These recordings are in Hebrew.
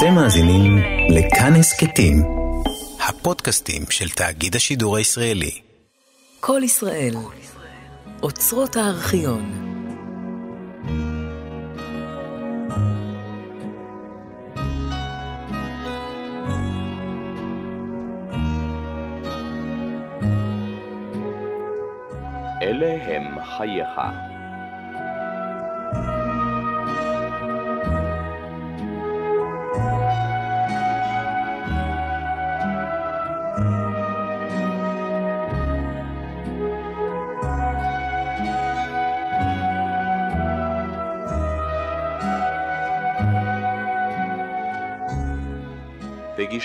אתם מאזינים לכאן הסכתים, הפודקאסטים של תאגיד השידור הישראלי. כל ישראל, אוצרות הארכיון. אלה הם חייך.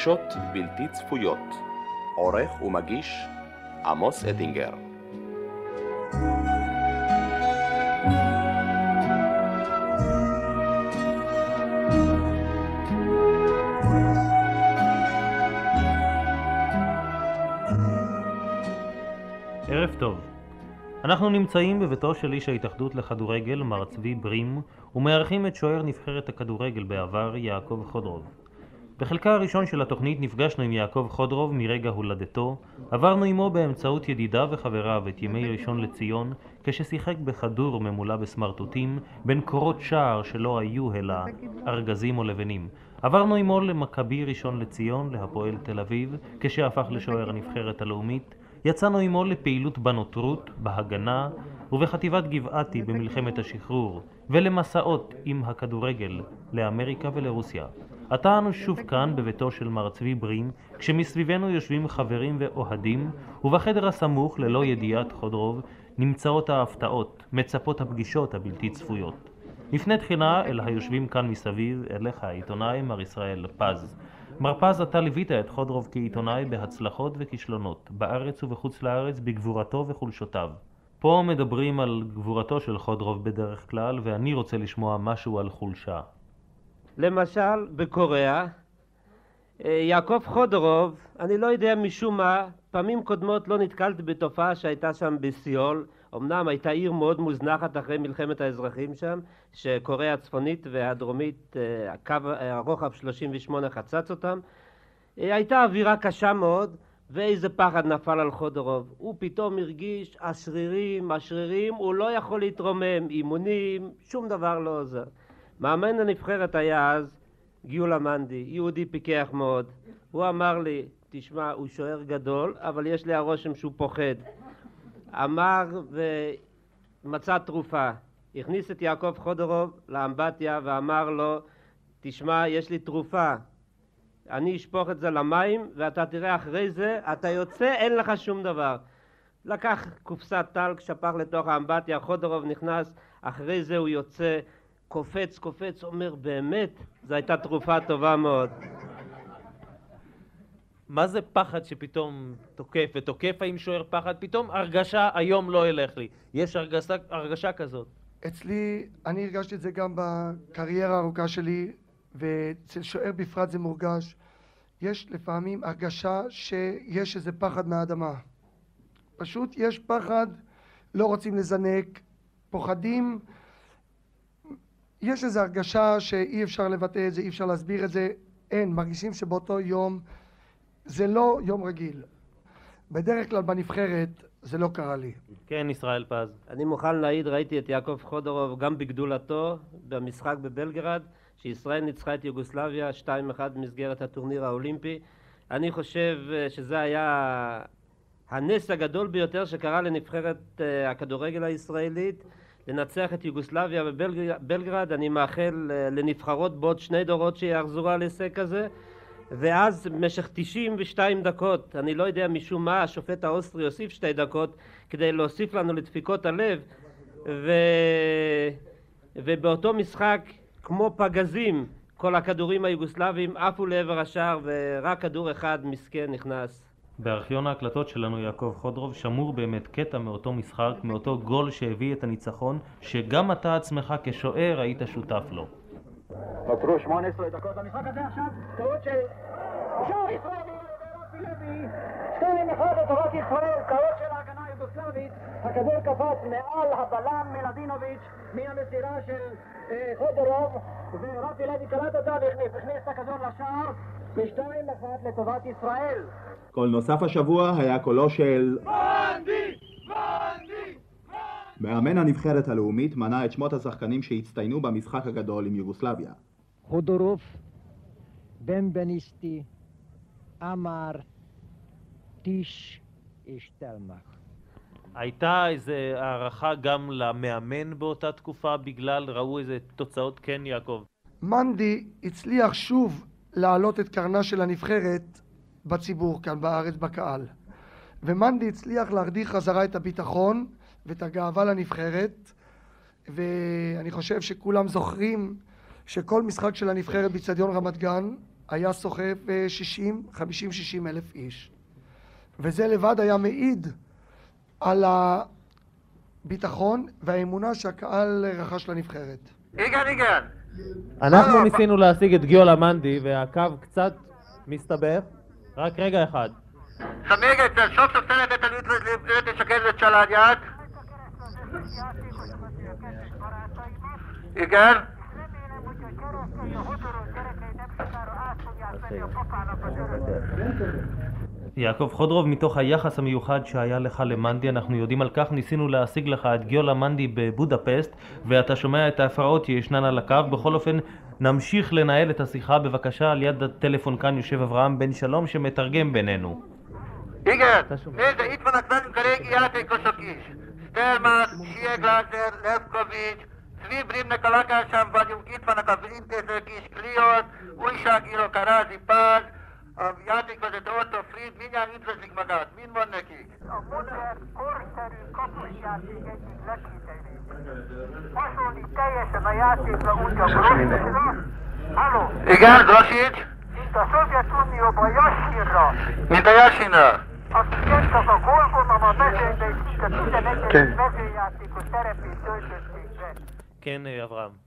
פגישות בלתי צפויות, עורך ומגיש עמוס אטינגר. ערב טוב. אנחנו נמצאים בביתו של איש ההתאחדות לכדורגל, מר צבי ברים, ומארחים את שוער נבחרת הכדורגל בעבר, יעקב חודרוב. בחלקה הראשון של התוכנית נפגשנו עם יעקב חודרוב מרגע הולדתו, עברנו עמו באמצעות ידידיו וחבריו את ימי ראשון לציון, כששיחק בכדור ממולא בסמרטוטים, בין קורות שער שלא היו אלא ארגזים או לבנים. עברנו עמו למכבי ראשון לציון, להפועל תל אביב, כשהפך לשוער הנבחרת הלאומית, יצאנו עמו לפעילות בנוטרות, בהגנה ובחטיבת גבעתי במלחמת השחרור, ולמסעות עם הכדורגל לאמריקה ולרוסיה. עתה אנו שוב כאן בביתו של מר צבי ברים, כשמסביבנו יושבים חברים ואוהדים, ובחדר הסמוך, ללא ידיעת חודרוב, נמצאות ההפתעות, מצפות הפגישות הבלתי צפויות. נפנה תחילה אל היושבים כאן מסביב, אליך העיתונאי מר ישראל פז. מר פז, אתה ליווית את חודרוב כעיתונאי בהצלחות וכישלונות, בארץ ובחוץ לארץ, בגבורתו וחולשותיו. פה מדברים על גבורתו של חודרוב בדרך כלל, ואני רוצה לשמוע משהו על חולשה. למשל, בקוריאה, אה, יעקב חודרוב, אני לא יודע משום מה, פעמים קודמות לא נתקלתי בתופעה שהייתה שם בסיול, אמנם הייתה עיר מאוד מוזנחת אחרי מלחמת האזרחים שם, שקוריאה הצפונית והדרומית, אה, הקו, הרוחב 38 חצץ אותם, אה, הייתה אווירה קשה מאוד, ואיזה פחד נפל על חודרוב. הוא פתאום הרגיש השרירים, השרירים, הוא לא יכול להתרומם, אימונים, שום דבר לא עוזר. מאמן הנבחרת היה אז גיולה מנדי, יהודי פיקח מאוד. הוא אמר לי, תשמע, הוא שוער גדול, אבל יש לי הרושם שהוא פוחד. אמר ומצא תרופה. הכניס את יעקב חודרוב לאמבטיה ואמר לו, תשמע, יש לי תרופה. אני אשפוך את זה למים, ואתה תראה אחרי זה, אתה יוצא, אין לך שום דבר. לקח קופסת טלק, שפך לתוך האמבטיה, חודרוב נכנס, אחרי זה הוא יוצא, קופץ, קופץ, אומר, באמת, זו הייתה תרופה טובה מאוד. מה זה פחד שפתאום תוקף ותוקף האם שוער פחד? פתאום הרגשה היום לא ילך לי. יש הרגשה, הרגשה כזאת. אצלי, אני הרגשתי את זה גם בקריירה הארוכה שלי, ואצל שוער בפרט זה מורגש. יש לפעמים הרגשה שיש איזה פחד מהאדמה. פשוט יש פחד, לא רוצים לזנק, פוחדים. יש איזו הרגשה שאי אפשר לבטא את זה, אי אפשר להסביר את זה. אין, מרגישים שבאותו יום זה לא יום רגיל. בדרך כלל בנבחרת זה לא קרה לי. כן, ישראל פז. אני מוכן להעיד, ראיתי את יעקב חודרוב גם בגדולתו במשחק בבלגרד, שישראל ניצחה את יוגוסלביה 2-1 במסגרת הטורניר האולימפי. אני חושב אה, שזה היה הנס הגדול ביותר שקרה לנבחרת אה, הכדורגל הישראלית. לנצח את יוגוסלביה בבלגרד, אני מאחל אה, לנבחרות בעוד שני דורות שיחזרו על הישג כזה. ואז במשך 92 דקות, אני לא יודע משום מה השופט האוסטרי הוסיף שתי דקות כדי להוסיף לנו לדפיקות הלב. ו... ובאותו משחק כמו פגזים כל הכדורים היוגוסלביים עפו לעבר השער ורק כדור אחד מסכן נכנס בארכיון ההקלטות שלנו יעקב חודרוב שמור באמת קטע מאותו משחק, מאותו גול שהביא את הניצחון, שגם אתה עצמך כשוער היית שותף לו. נותרו 18 דקות במשחק הזה עכשיו, טעות של שער ישראלי לוי, 2-1 לטובת ישראל, טעות של ההגנה היוגוסלבית, הכדור קפץ מעל הבלם מלדינוביץ' מהמסירה של חודרוב ורפי לוי קלט אותה והכניס, הכניס את הכדור לשער, בשתיים אחת לטובת ישראל. קול נוסף השבוע היה קולו של... מאמן הנבחרת הלאומית מנה את שמות השחקנים שהצטיינו במשחק הגדול עם יוגוסלביה. חודורוב, במבניסטי, עמר, טיש, אשתלמך. הייתה איזו הערכה גם למאמן באותה תקופה בגלל, ראו איזה תוצאות כן, יעקב? מנדי הצליח שוב להעלות את קרנה של הנבחרת בציבור כאן בארץ בקהל ומנדי הצליח להחדיר חזרה את הביטחון ואת הגאווה לנבחרת ואני חושב שכולם זוכרים שכל משחק של הנבחרת באיצטדיון רמת גן היה סוחב 60, 50, 60 אלף איש וזה לבד היה מעיד על הביטחון והאמונה שהקהל רכש לנבחרת. יגאל, יגאל! אנחנו ניסינו להשיג את גיולה מנדי והקו קצת מסתבך. רק רגע אחד. סמיגת, סוף סוף תן את הליט לשקד לשלד יד. יגאל? יעקב חודרוב, מתוך היחס המיוחד שהיה לך למנדי, אנחנו יודעים על כך, ניסינו להשיג לך את גיולה מנדי בבודפסט, ואתה שומע את ההפרעות שישנן על הקו. בכל אופן, נמשיך לנהל את השיחה, בבקשה, על יד הטלפון כאן יושב אברהם בן שלום שמתרגם בינינו. איזה איתמן הקטנים כרגע שיה לבקוביץ', פז, a játékvezető Arta Frid mindjárt üdvözlik magát. Mind van nekik? A modern, korszerű kapusjáték egyik legsikerébb. Hasonlít teljesen a játékra úgy a Grosira. Halló? Igen, Grosics? Mint a Szovjetunióban Jassinra. Mint a Jassinra? Aki csak a Golgonon a mezőnyben, és a 11. mezőjátékos szerepét töltötték be. Kenő Avram.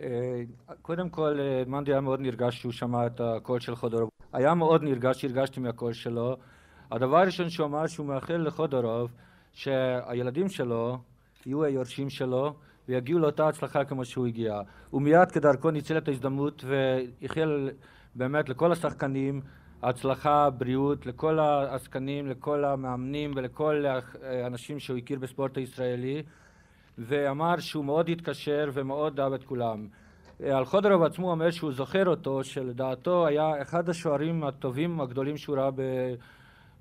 אה, קודם כל, אה, מנדי היה מאוד נרגש שהוא שמע את הקול של חודורוב. היה מאוד נרגש, הרגשתי מהקול שלו. הדבר הראשון שהוא אמר שהוא מאחל לחודורוב שהילדים שלו יהיו היורשים שלו ויגיעו לאותה הצלחה כמו שהוא הגיע. הוא מיד כדרכו ניצל את ההזדמנות ואיחל באמת לכל השחקנים הצלחה, בריאות, לכל העסקנים, לכל המאמנים ולכל האנשים שהוא הכיר בספורט הישראלי ואמר שהוא מאוד התקשר ומאוד אהב את כולם. על חודרוב עצמו אומר שהוא זוכר אותו, שלדעתו היה אחד השוערים הטובים הגדולים שהוא ראה ב,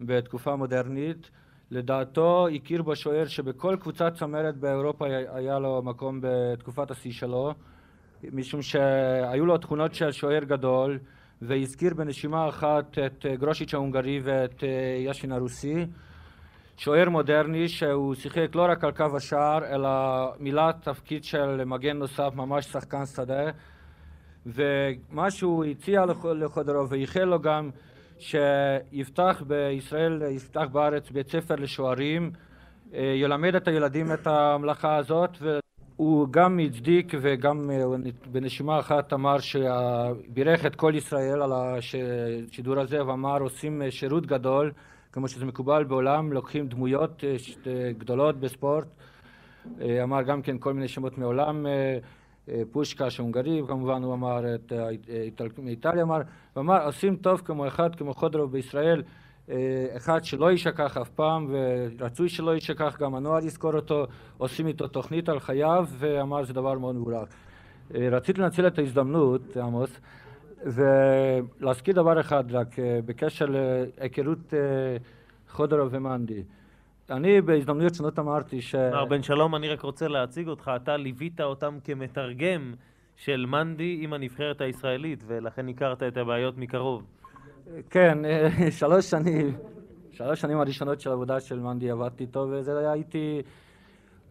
בתקופה מודרנית. לדעתו הכיר בשוער שבכל קבוצת צמרת באירופה היה לו מקום בתקופת השיא שלו, משום שהיו לו תכונות של שוער גדול, והזכיר בנשימה אחת את גרושיץ' ההונגרי ואת יאשין הרוסי. שוער מודרני שהוא שיחק לא רק על קו השער אלא מילא תפקיד של מגן נוסף ממש שחקן שדה. ומה שהוא הציע לחודרוב ואיחל לו גם שיפתח בישראל, יפתח בארץ בית ספר לשוערים ילמד את הילדים את המלאכה הזאת והוא גם הצדיק וגם בנשימה אחת אמר שבירך את כל ישראל על השידור הזה ואמר עושים שירות גדול כמו שזה מקובל בעולם, לוקחים דמויות גדולות בספורט, אמר גם כן כל מיני שמות מעולם, פושקש ההונגרי, כמובן הוא אמר, את איטליה אמר, הוא אמר עושים טוב כמו אחד כמו חודרוב בישראל, אחד שלא יישכח אף פעם ורצוי שלא יישכח, גם הנוער יזכור אותו, עושים איתו תוכנית על חייו ואמר זה דבר מאוד מבורך. רציתי לנצל את ההזדמנות, עמוס, ולהזכיר דבר אחד רק בקשר להיכרות חודרוב ומנדי. אני בהזדמנויות שונות אמרתי ש... מר בן שלום, אני רק רוצה להציג אותך, אתה ליווית אותם כמתרגם של מנדי עם הנבחרת הישראלית, ולכן הכרת את הבעיות מקרוב. כן, שלוש שנים, שלוש שנים הראשונות של העבודה של מנדי עבדתי איתו, וזה היה איתי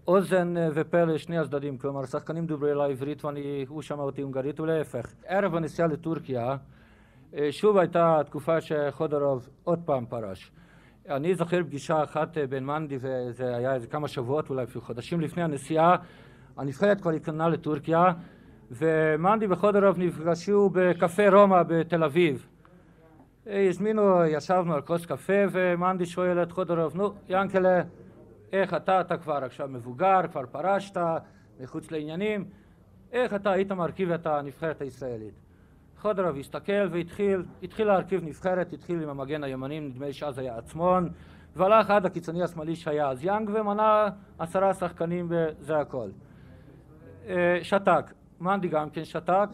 אוזן ופה לשני הצדדים, כלומר שחקנים דוברי אליי עברית והוא שמע אותי הונגרית ולהפך. ערב הנסיעה לטורקיה שוב הייתה תקופה שחודרוב עוד פעם פרש. אני זוכר פגישה אחת בין מנדי וזה היה איזה כמה שבועות אולי אפילו חודשים לפני הנסיעה הנבחרת כבר התכוננה לטורקיה ומנדי וחודרוב נפגשו בקפה רומא בתל אביב הזמינו, ישבנו על כוס קפה ומנדי שואל את חודרוב נו ינקלה איך אתה, אתה כבר עכשיו מבוגר, כבר פרשת, מחוץ לעניינים, איך אתה היית מרכיב את הנבחרת הישראלית. חודרוב הסתכל והתחיל, התחיל להרכיב נבחרת, התחיל עם המגן הימני, נדמה לי שאז היה עצמון, והלך עד הקיצוני השמאלי שהיה אז יאנג ומנה עשרה שחקנים וזה הכל. אה, שתק, מנדי גם כן שתק,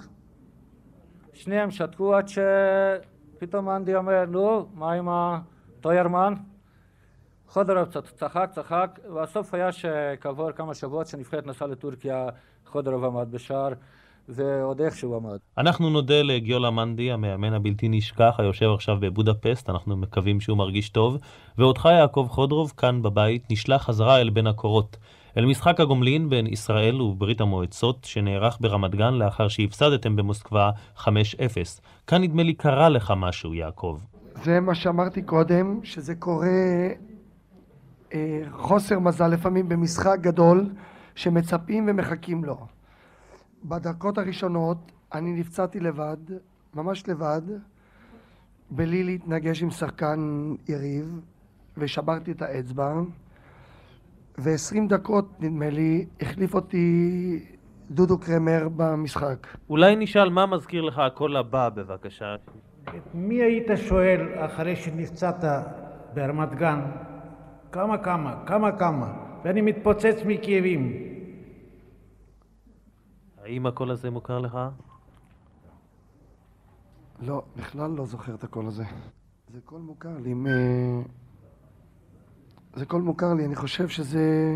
שניהם שתקו עד שפתאום מנדי אומר, נו, מה עם הטוירמן? חודרוב קצת צחק, צחק, והסוף היה שכעבור כמה שבועות שהנבחרת נסעה לטורקיה, חודרוב עמד בשער, ועוד איכשהו עמד. אנחנו נודה לגיולה מנדי, המאמן הבלתי נשכח, היושב עכשיו בבודפסט, אנחנו מקווים שהוא מרגיש טוב, ואותך יעקב חודרוב, כאן בבית, נשלח חזרה אל בין הקורות. אל משחק הגומלין בין ישראל וברית המועצות, שנערך ברמת גן לאחר שהפסדתם במוסקבה 5-0. כאן נדמה לי קרה לך משהו, יעקב. זה מה שאמרתי קודם, שזה קורה חוסר מזל לפעמים במשחק גדול שמצפים ומחכים לו. בדקות הראשונות אני נפצעתי לבד, ממש לבד, בלי להתנגש עם שחקן יריב, ושברתי את האצבע, ועשרים דקות נדמה לי החליף אותי דודו קרמר במשחק. אולי נשאל מה מזכיר לך הקול הבא בבקשה. מי היית שואל אחרי שנפצעת ברמת גן? כמה כמה, כמה כמה, ואני מתפוצץ מכאבים. האם הקול הזה מוכר לך? לא, בכלל לא זוכר את הקול הזה. זה קול מוכר לי. מ... זה קול מוכר לי, אני חושב שזה...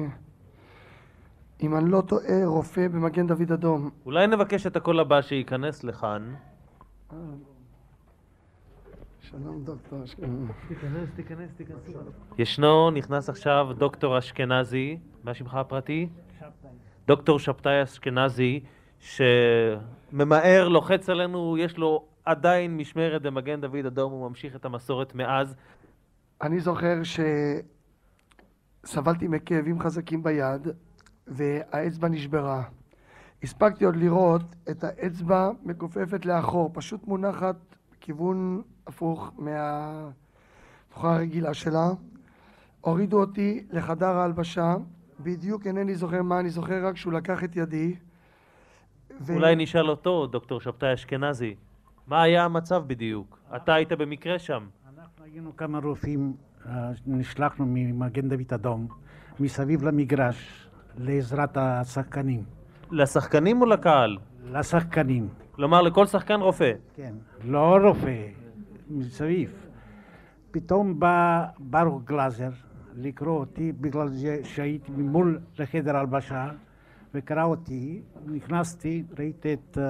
אם אני לא טועה, רופא במגן דוד אדום. אולי נבקש את הקול הבא שייכנס לכאן. שלום דוקטור אשכנזי. תיכנס, תיכנס, תיכנס. ישנו, נכנס עכשיו דוקטור אשכנזי, מה שמך הפרטי? שבתאי. דוקטור שבתאי אשכנזי, שממהר, לוחץ עלינו, יש לו עדיין משמרת במגן דוד אדום, הוא ממשיך את המסורת מאז. אני זוכר שסבלתי מכאבים חזקים ביד והאצבע נשברה. הספקתי עוד לראות את האצבע מכופפת לאחור, פשוט מונחת בכיוון הפוך מהתנוחה הרגילה שלה. הורידו אותי לחדר ההלבשה, בדיוק אינני זוכר מה, אני זוכר רק שהוא לקח את ידי. ו... אולי נשאל אותו, דוקטור שבתאי אשכנזי, מה היה המצב בדיוק? אתה היית במקרה שם. אנחנו היינו כמה רופאים, אה, נשלחנו ממגן דוד אדום, מסביב למגרש, לעזרת השחקנים. לשחקנים או לקהל? לשחקנים. כלומר, לכל שחקן רופא. כן, לא רופא, מסביב. פתאום בא ברוך גלאזר לקרוא אותי בגלל שהייתי ממול לחדר הלבשה וקרא אותי, נכנסתי, ראיתי את uh,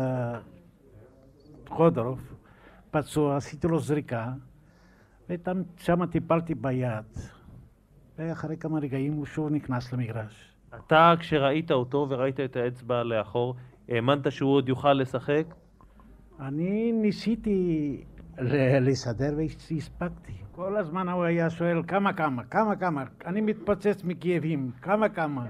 חודרוב, פצוע, עשיתי לו זריקה ושם טיפלתי ביד ואחרי כמה רגעים הוא שוב נכנס למגרש. אתה, כשראית אותו וראית את האצבע לאחור, האמנת שהוא עוד יוכל לשחק? אני ניסיתי לסדר והספקתי. כל הזמן הוא היה שואל כמה כמה, כמה כמה, אני מתפוצץ מכאבים, כמה כמה.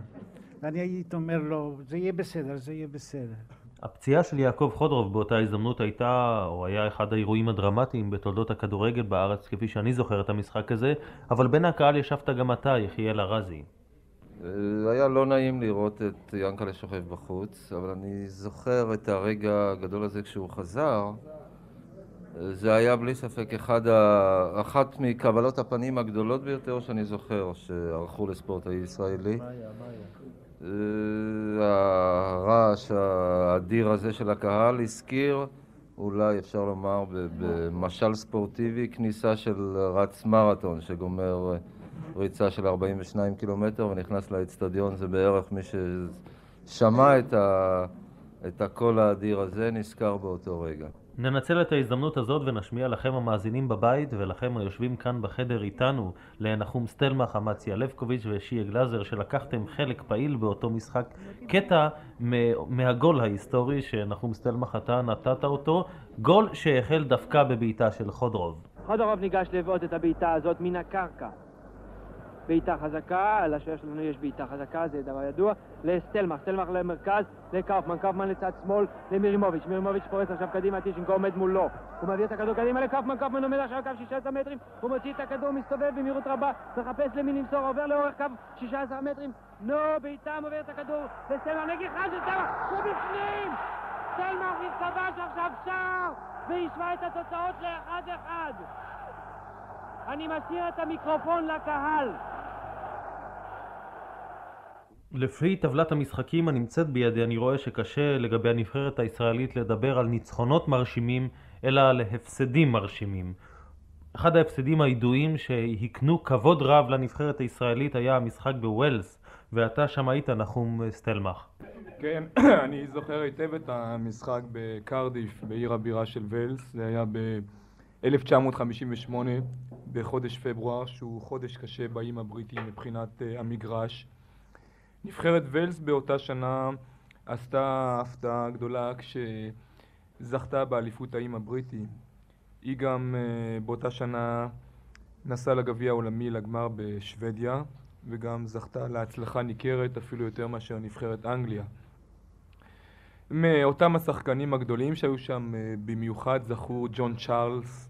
ואני הייתי אומר לו, זה יהיה בסדר, זה יהיה בסדר. הפציעה של יעקב חודרוב באותה הזדמנות הייתה, או היה אחד האירועים הדרמטיים בתולדות הכדורגל בארץ, כפי שאני זוכר את המשחק הזה, אבל בין הקהל ישבת גם אתה, יחיאל ארזי. היה לא נעים לראות את ינקלה שוכב בחוץ, אבל אני זוכר את הרגע הגדול הזה כשהוא חזר. זה היה בלי ספק אחד ה... אחת מקבלות הפנים הגדולות ביותר שאני זוכר שערכו לספורטאי ישראלי. מה היה? מה היה? הרעש האדיר הזה של הקהל הזכיר, אולי אפשר לומר במשל ספורטיבי, כניסה של רץ מרתון שגומר ריצה של 42 קילומטר ונכנס לאצטדיון, זה בערך מי ששמע את, ה... את הקול האדיר הזה נזכר באותו רגע. ננצל את ההזדמנות הזאת ונשמיע לכם המאזינים בבית ולכם היושבים כאן בחדר איתנו, לנחום סטלמך, אמציה לבקוביץ' ושיה גלאזר, שלקחתם חלק פעיל באותו משחק, קטע מהגול ההיסטורי שנחום סטלמך אתה נתת אותו, גול שהחל דווקא בבעיטה של חודרוב. חודרוב ניגש לבעוט את הבעיטה הזאת מן הקרקע. בעיטה חזקה, לשוער שלנו יש בעיטה חזקה, זה דבר ידוע, לסטלמך, סטלמך למרכז, לקאופמן, קאופמן לצד שמאל, למירימוביץ', מירימוביץ' פורץ עכשיו קדימה, טישנקו עומד מולו, הוא מעביר את הכדור קדימה לקאופמן, קאופמן עומד עכשיו קו 16 מטרים, הוא מוציא את הכדור, מסתובב במהירות רבה, מחפש למי למסור, עובר לאורך קו 16 מטרים, נו, בעיטה מוביל את הכדור לסטלמך, נגיחה של סטלמך, ובפנים! סטלמך כבש עכשיו שער, והשווה את התוצאות לאחד אחד. אני מסיר את המיקרופון לקהל. לפי טבלת המשחקים הנמצאת בידי אני רואה שקשה לגבי הנבחרת הישראלית לדבר על ניצחונות מרשימים אלא על הפסדים מרשימים. אחד ההפסדים הידועים שהקנו כבוד רב לנבחרת הישראלית היה המשחק בווילס ואתה שם היית נחום סטלמך. כן, אני זוכר היטב את המשחק בקרדיף בעיר הבירה של ווילס זה היה ב-1958 בחודש פברואר שהוא חודש קשה באיים הבריטיים מבחינת uh, המגרש נבחרת ווילס באותה שנה עשתה הפתעה גדולה כשזכתה באליפות האיים הבריטי. היא גם uh, באותה שנה נסעה לגביע העולמי לגמר בשוודיה וגם זכתה להצלחה ניכרת אפילו יותר מאשר נבחרת אנגליה. מאותם השחקנים הגדולים שהיו שם uh, במיוחד זכו ג'ון צ'ארלס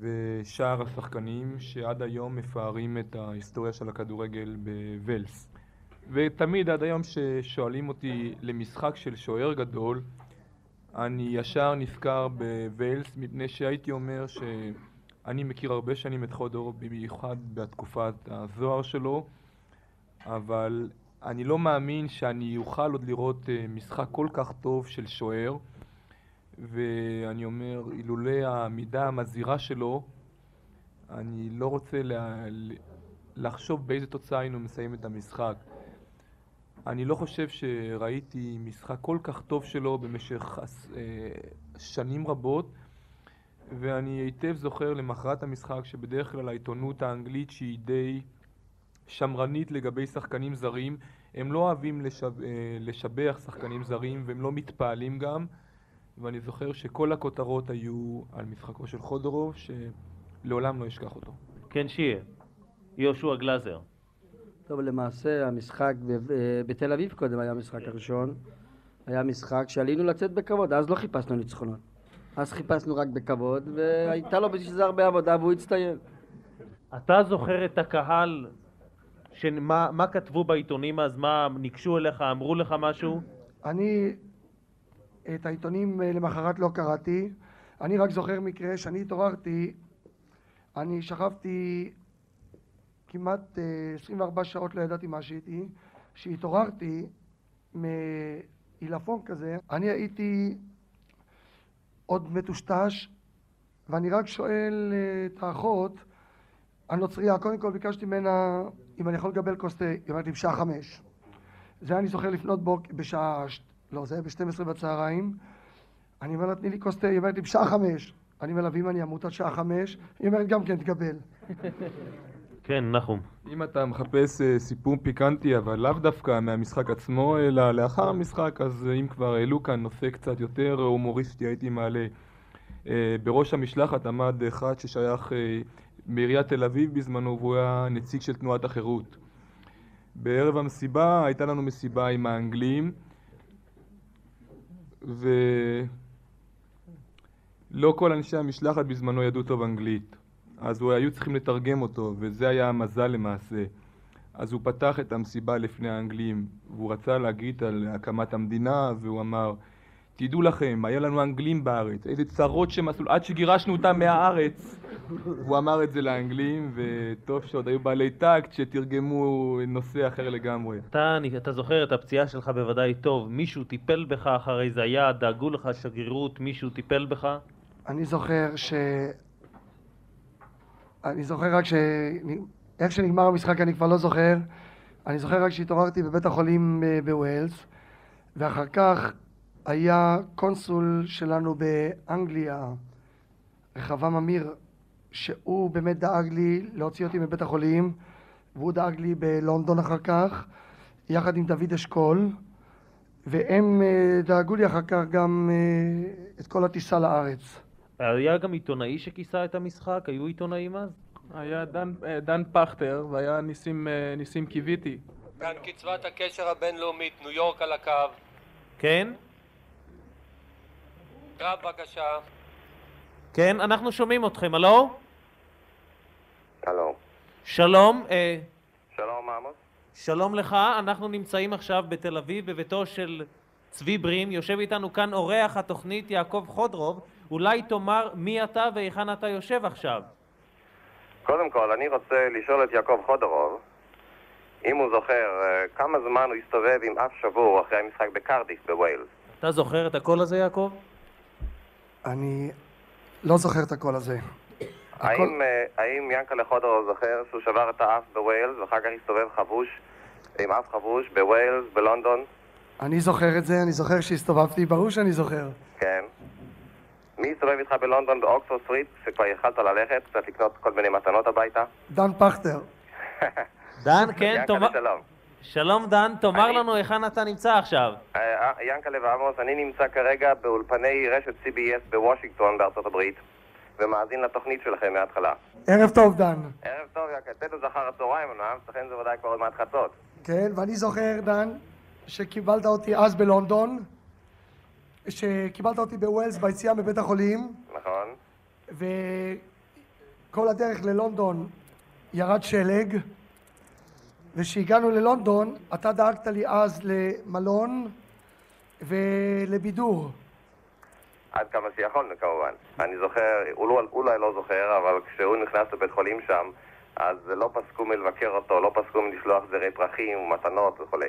ושאר השחקנים שעד היום מפארים את ההיסטוריה של הכדורגל בווילס. ותמיד עד היום ששואלים אותי למשחק של שוער גדול אני ישר נזכר בווילס מפני שהייתי אומר שאני מכיר הרבה שנים את חודור במיוחד בתקופת הזוהר שלו אבל אני לא מאמין שאני אוכל עוד לראות משחק כל כך טוב של שוער. ואני אומר אילולא המידה המזהירה שלו אני לא רוצה לה... לחשוב באיזה תוצאה היינו מסיים את המשחק אני לא חושב שראיתי משחק כל כך טוב שלו במשך שנים רבות ואני היטב זוכר למחרת המשחק שבדרך כלל העיתונות האנגלית שהיא די שמרנית לגבי שחקנים זרים הם לא אוהבים לשב... לשבח שחקנים זרים והם לא מתפעלים גם ואני זוכר שכל הכותרות היו על משחקו של חודורוב שלעולם לא אשכח אותו. כן שיהיה, יהושע גלאזר טוב, למעשה המשחק בתל אביב קודם היה המשחק הראשון. היה משחק שעלינו לצאת בכבוד, אז לא חיפשנו ניצחונות. אז חיפשנו רק בכבוד והייתה לו בשביל זה הרבה עבודה והוא הצטיין. אתה זוכר את הקהל, שמה, מה כתבו בעיתונים אז, מה ניגשו אליך, אמרו לך משהו? אני את העיתונים למחרת לא קראתי. אני רק זוכר מקרה שאני התעוררתי. אני שכבתי כמעט 24 שעות לא ידעתי מה שהייתי כשהתעוררתי מעילפון כזה. אני הייתי עוד מטושטש ואני רק שואל את האחות הנוצרייה קודם כל ביקשתי ממנה אם אני יכול לקבל כוס תה. היא אומרת לי בשעה חמש. זה אני זוכר לפנות בוקר בשעה לא זה היה ב-12 בצהריים. אני אומר לה תני לי כוס תה. היא אומרת לי בשעה חמש. אני אומר לה ואם אני אמות עד שעה חמש? היא אומרת גם כן תקבל כן נחום. אם אתה מחפש סיפור פיקנטי אבל לאו דווקא מהמשחק עצמו אלא לאחר המשחק אז אם כבר העלו כאן נושא קצת יותר הומוריסטי הייתי מעלה. בראש המשלחת עמד אחד ששייך מעיריית תל אביב בזמנו והוא היה נציג של תנועת החירות. בערב המסיבה הייתה לנו מסיבה עם האנגלים ולא כל אנשי המשלחת בזמנו ידעו טוב אנגלית אז היו צריכים לתרגם אותו וזה היה המזל למעשה. אז הוא פתח את המסיבה לפני האנגלים והוא רצה להגיד על הקמת המדינה והוא אמר תדעו לכם, היה לנו אנגלים בארץ, איזה צרות שהם עשו, עד שגירשנו אותם מהארץ. הוא אמר את זה לאנגלים וטוב שעוד היו בעלי טקט שתרגמו נושא אחר לגמרי. אתה, אתה זוכר את הפציעה שלך בוודאי טוב, מישהו טיפל בך אחרי זה? היה, דאגו לך שגרירות, מישהו טיפל בך? אני זוכר ש... אני זוכר רק ש... איך שנגמר המשחק אני כבר לא זוכר. אני זוכר רק שהתעוררתי בבית החולים בווילס ואחר כך היה קונסול שלנו באנגליה רחבעם אמיר שהוא באמת דאג לי להוציא אותי מבית החולים והוא דאג לי בלונדון אחר כך יחד עם דוד אשכול והם דאגו לי אחר כך גם את כל הטיסה לארץ היה גם עיתונאי שכיסה את המשחק? היו עיתונאים אז? היה דן, דן פכטר והיה ניסים, ניסים קיוויתי. כאן קצבת הקשר הבינלאומית, ניו יורק על הקו. כן? קרב בבקשה. כן, אנחנו שומעים אתכם, הלו? הלו. שלום, אה... שלום עמוס. שלום לך, אנחנו נמצאים עכשיו בתל אביב בביתו של צבי ברים, יושב איתנו כאן אורח התוכנית יעקב חודרוב, אולי תאמר מי אתה והיכן אתה יושב עכשיו. קודם כל, אני רוצה לשאול את יעקב חודרוב, אם הוא זוכר, אה, כמה זמן הוא הסתובב עם אף שבור אחרי המשחק בקרדיף בווילס. אתה זוכר את הקול הזה, יעקב? אני לא זוכר את הקול הזה. האם, אה, האם יענקל'ה חודורוב זוכר שהוא שבר את האף בווילס ואחר כך הסתובב חבוש, עם אף חבוש בווילס, בלונדון? אני זוכר את זה, אני זוכר שהסתובבתי, ברור שאני זוכר. כן. מי הסתובב איתך בלונדון באוקספורד סטריט כשכבר יכלת ללכת, קצת לקנות כל מיני מתנות הביתה? דן פכטר. דן, כן, ינקלה, תאמר... שלום. שלום דן, תאמר לנו היכן אתה נמצא עכשיו. אה, אה, ינקלה ועמוס, אני נמצא כרגע באולפני רשת CBS בוושינגטון בארצות הברית ומאזין לתוכנית שלכם מההתחלה. ערב טוב, דן. ערב טוב, תדע זה אחר הצהריים אמנם, לכן זה ודאי כבר עוד מעט חצות. כן, ואני זוכר, דן, שקיבלת אותי אז בלונדון, שקיבלת אותי בווילס ביציאה מבית החולים, נכון? וכל הדרך ללונדון ירד שלג, וכשהגענו ללונדון, אתה דאגת לי אז למלון ולבידור. עד כמה שיכולנו כמובן. אני זוכר, אולי, אולי לא זוכר, אבל כשהוא נכנס לבית חולים שם, אז לא פסקו מלבקר אותו, לא פסקו מלשלוח זרי פרחים ומתנות וכולי.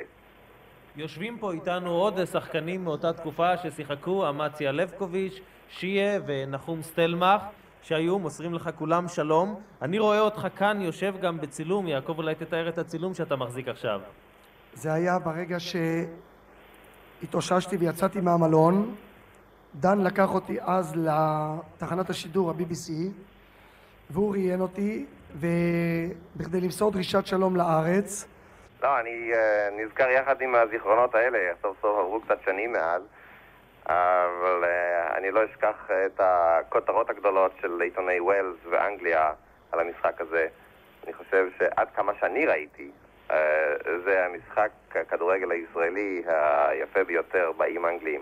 יושבים פה איתנו עוד שחקנים מאותה תקופה ששיחקו, אמציה לבקוביץ', שיה ונחום סטלמך, שהיו, מוסרים לך כולם שלום. אני רואה אותך כאן יושב גם בצילום, יעקב אולי תתאר את הצילום שאתה מחזיק עכשיו. זה היה ברגע שהתאוששתי ויצאתי מהמלון. דן לקח אותי אז לתחנת השידור, ה-BBC, והוא ראיין אותי, ובכדי למסור דרישת שלום לארץ, לא, אני uh, נזכר יחד עם הזיכרונות האלה, סוף סוף עברו קצת שנים מאז, אבל uh, אני לא אשכח את הכותרות הגדולות של עיתוני ווילס ואנגליה על המשחק הזה. אני חושב שעד כמה שאני ראיתי, uh, זה המשחק הכדורגל הישראלי היפה ביותר באיים האנגליים.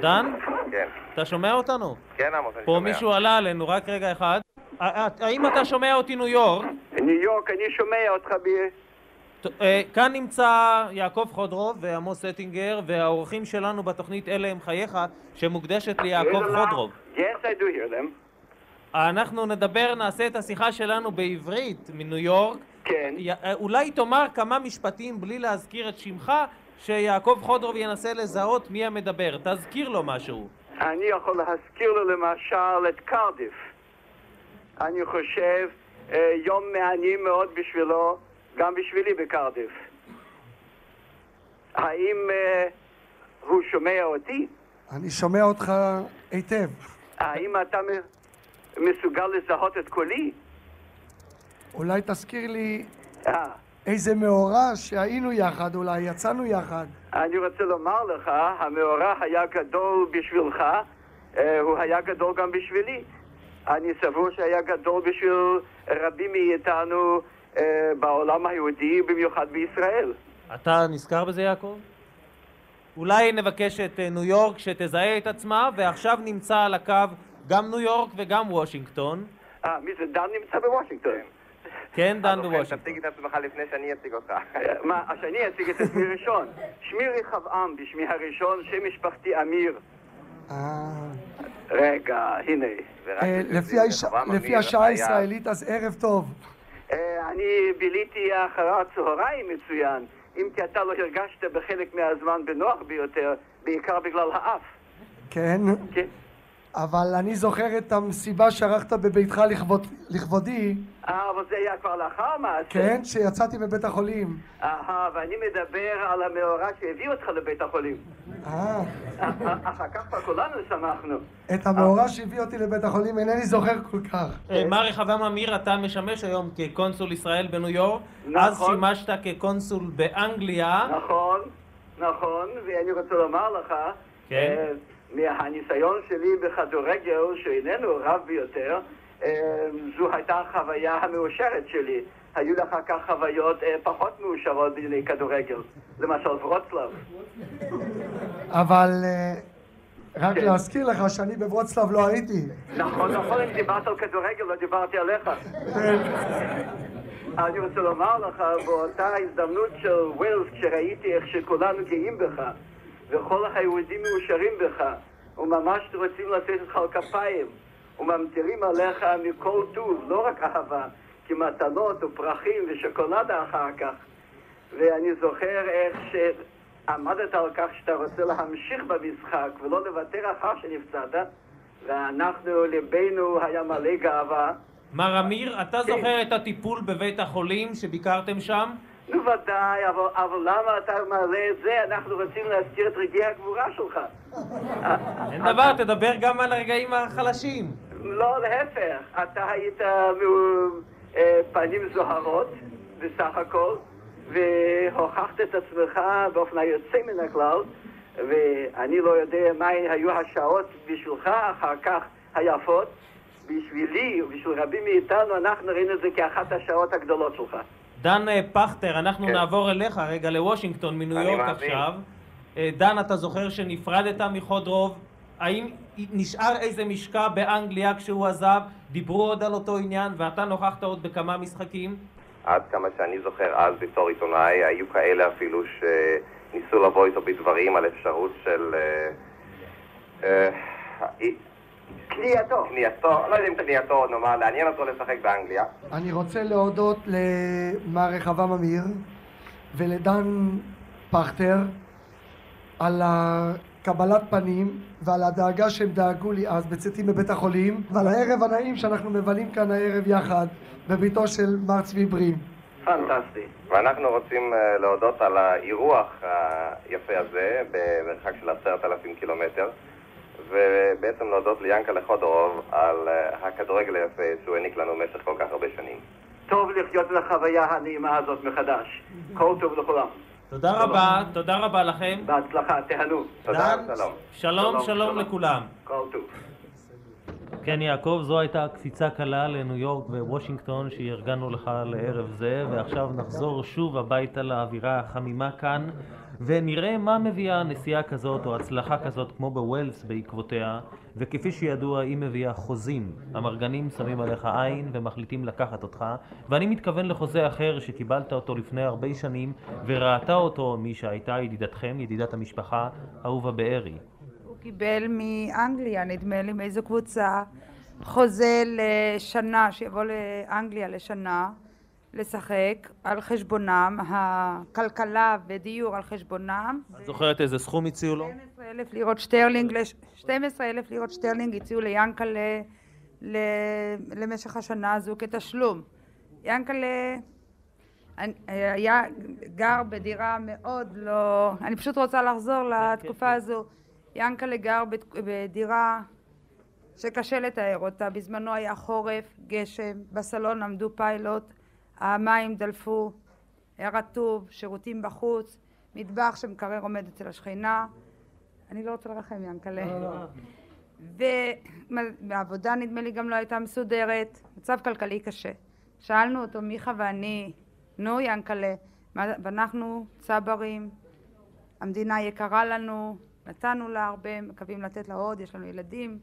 דן? כן. אתה שומע אותנו? כן, עמוס, אני פה שומע. מישהו עלה עלינו, רק רגע אחד. האם אתה שומע אותי ניו יורק? ניו יורק, אני שומע אותך ב... אה, כאן נמצא יעקב חודרוב ועמוס אטינגר והאורחים שלנו בתוכנית אלה הם חייך שמוקדשת ליעקב חודרוב. Yes, I do hear them. אנחנו נדבר, נעשה את השיחה שלנו בעברית מניו יורק. כן. אה, אולי תאמר כמה משפטים בלי להזכיר את שמך, שיעקב חודרוב ינסה לזהות מי המדבר. תזכיר לו משהו. אני יכול להזכיר לו למשל את קרדיף. אני חושב יום מעניין מאוד בשבילו, גם בשבילי בקרדיף. האם אה, הוא שומע אותי? אני שומע אותך היטב. האם אתה מסוגל לזהות את קולי? אולי תזכיר לי אה, איזה מאורע שהיינו יחד, אולי יצאנו יחד. אני רוצה לומר לך, המאורע היה גדול בשבילך, אה, הוא היה גדול גם בשבילי. אני סבור שהיה גדול בשביל רבים מאיתנו אה, בעולם היהודי, במיוחד בישראל. אתה נזכר בזה יעקב? אולי נבקש את אה, ניו יורק שתזהה את עצמה, ועכשיו נמצא על הקו גם ניו יורק וגם וושינגטון. אה, מי זה? דן נמצא בוושינגטון. כן, דן ובכן, בוושינגטון. תציג את עצמך לפני שאני אציג אותך. מה, שאני אציג את עצמי ראשון. שמי רחבעם בשמי הראשון, שם משפחתי אמיר. אה, רגע, הנה. אה, לפי השעה הישראלית, אז ערב טוב. אה, אני ביליתי אחר הצהריים מצוין, אם כי אתה לא הרגשת בחלק מהזמן בנוח ביותר, בעיקר בגלל האף. כן. כן. אבל אני זוכר את המסיבה שערכת בביתך לכבוד- לכבודי, אה, אבל זה היה כבר לאחר המעשה. כן, שיצאתי מבית החולים. אהה, ואני מדבר על המאורע שהביא אותך לבית החולים. אה, אה, אה, אחר כך כבר כולנו שמחנו. את המאורע שהביא אותי לבית החולים אינני זוכר כל כך. אה, מר רחבעם אמיר, אתה משמש היום כקונסול ישראל בניו יורק. נכון. אז שימשת כקונסול באנגליה. נכון, נכון, ואני רוצה לומר לך, כן. מהניסיון שלי בכדורגל, שאיננו רב ביותר, אה, זו הייתה החוויה המאושרת שלי. היו לי אחר כך חוויות אה, פחות מאושרות בענייני כדורגל, למשל ורוצלב. אבל אה, רק כן. להזכיר לך שאני בוורוצלב לא הייתי. נכון, נכון, אם דיברת על כדורגל, לא דיברתי עליך. אני רוצה לומר לך, באותה הזדמנות של ווילס, כשראיתי איך שכולנו גאים בך, וכל היהודים מאושרים בך, וממש רוצים לתת לך על כפיים, וממטירים עליך מכל טוב, לא רק אהבה, כמתנות ופרחים ושוקולדה אחר כך. ואני זוכר איך שעמדת על כך שאתה רוצה להמשיך במשחק ולא לוותר אחר שנפצעת, ואנחנו, ליבנו היה מלא גאווה. מר אמיר, אתה כן. זוכר את הטיפול בבית החולים שביקרתם שם? נו ודאי, אבל, אבל למה אתה מעלה את זה? אנחנו רוצים להזכיר את רגעי הגבורה שלך. אין דבר, תדבר גם על הרגעים החלשים. לא, להפך, אתה היית אה, פנים זוהרות בסך הכל, והוכחת את עצמך באופן היוצא מן הכלל, ואני לא יודע מה היו השעות בשבילך אחר כך היפות. בשבילי ובשביל רבים מאיתנו, אנחנו ראינו את זה כאחת השעות הגדולות שלך. דן אה, פכטר, אנחנו כן. נעבור אליך רגע לוושינגטון מניו יורק מאמין. עכשיו. אה, דן, אתה זוכר שנפרדת מחודרוב? האם נשאר איזה משקע באנגליה כשהוא עזב? דיברו עוד על אותו עניין ואתה נוכחת עוד בכמה משחקים? עד כמה שאני זוכר אז בתור עיתונאי, היו כאלה אפילו שניסו לבוא איתו בדברים על אפשרות של... אה, אה, קנייתו. קנייתו, לא יודע אם קנייתו, נאמר, לעניין אותו לשחק באנגליה. אני רוצה להודות למר רחבעם אמיר ולדן פכטר על הקבלת פנים ועל הדאגה שהם דאגו לי אז בצאתי מבית החולים ועל הערב הנעים שאנחנו מבלים כאן הערב יחד בביתו של מר צבי ברים. פנטסטי. ואנחנו רוצים אה, להודות על האירוח היפה הזה במרחק של עשרת אלפים קילומטר ובעצם להודות ליאנקלה חודורוב על אה, הכדורגל היפה שהוא העניק לנו במשך כל כך הרבה שנים. טוב לחיות את החוויה הנעימה הזאת מחדש. כל טוב לכולם. תודה רבה, תודה רבה לכם. בהצלחה, תהנו. דן, שלום, שלום לכולם. כל טוב. כן יעקב, זו הייתה קפיצה קלה לניו יורק ווושינגטון שארגנו לך לערב זה ועכשיו נחזור שוב הביתה לאווירה החמימה כאן ונראה מה מביאה נסיעה כזאת או הצלחה כזאת כמו בווילס בעקבותיה וכפי שידוע היא מביאה חוזים. המרגנים שמים עליך עין ומחליטים לקחת אותך ואני מתכוון לחוזה אחר שקיבלת אותו לפני הרבה שנים וראתה אותו מי שהייתה ידידתכם, ידידת המשפחה, אהובה בארי. הוא קיבל מאנגליה, נדמה לי, מאיזו קבוצה, חוזה לשנה, שיבוא לאנגליה לשנה לשחק על חשבונם, הכלכלה ודיור על חשבונם. את זוכרת איזה סכום הציעו לו? 12 אלף לירות שטרלינג, לש- 12 אלף לירות שטרלינג הציעו ליענקל'ה למשך השנה הזו כתשלום. יאנקלה היה גר בדירה מאוד לא... אני פשוט רוצה לחזור לתקופה הזו. יאנקלה גר בדירה שקשה לתאר אותה. בזמנו היה חורף, גשם, בסלון עמדו פיילוט, המים דלפו, היה רטוב, שירותים בחוץ, מטבח שמקרר עומד אצל השכנה. אני לא רוצה לרחם, יאנקלה. והעבודה נדמה לי גם לא הייתה מסודרת, מצב כלכלי קשה. שאלנו אותו, מיכה ואני, נו ינקלה, ואנחנו צברים, המדינה יקרה לנו, נתנו לה הרבה, מקווים לתת לה עוד, יש לנו ילדים.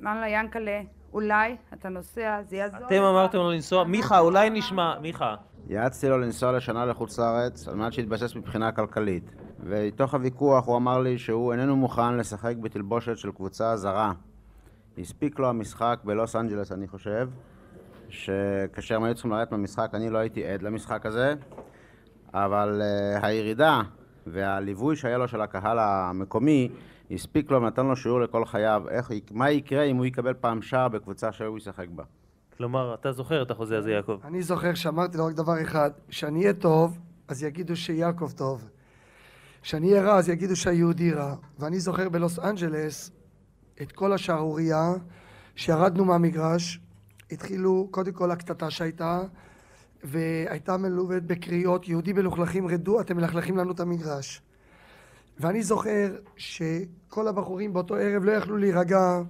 אמרנו לה, ינקלה, אולי אתה נוסע, זה יעזור. אתם אמרתם לו לנסוע, מיכה, אולי נשמע, מיכה. יעצתי לו לנסוע לשנה לחוץ לארץ על מנת שיתבסס מבחינה כלכלית. ומתוך הוויכוח הוא אמר לי שהוא איננו מוכן לשחק בתלבושת של קבוצה זרה. הספיק לו המשחק בלוס אנג'לס, אני חושב, שכאשר הם היו צריכים לרדת מהמשחק, אני לא הייתי עד למשחק הזה, אבל uh, הירידה והליווי שהיה לו של הקהל המקומי הספיק לו ונתן לו שיעור לכל חייו, איך, מה יקרה אם הוא יקבל פעם שער בקבוצה שהוא ישחק בה. כלומר, אתה זוכר את החוזה הזה, יעקב. אני זוכר שאמרתי לו רק דבר אחד, שאני אהיה טוב, אז יגידו שיעקב טוב. שאני אהיה רע, אז יגידו שהיהודי רע. ואני זוכר בלוס אנג'לס את כל השערורייה, שירדנו מהמגרש, התחילו קודם כל הקטטה שהייתה, והייתה מלווית בקריאות, יהודי מלוכלכים רדו, אתם מלכלכים לנו את המגרש. ואני זוכר שכל הבחורים באותו ערב לא יכלו להירגע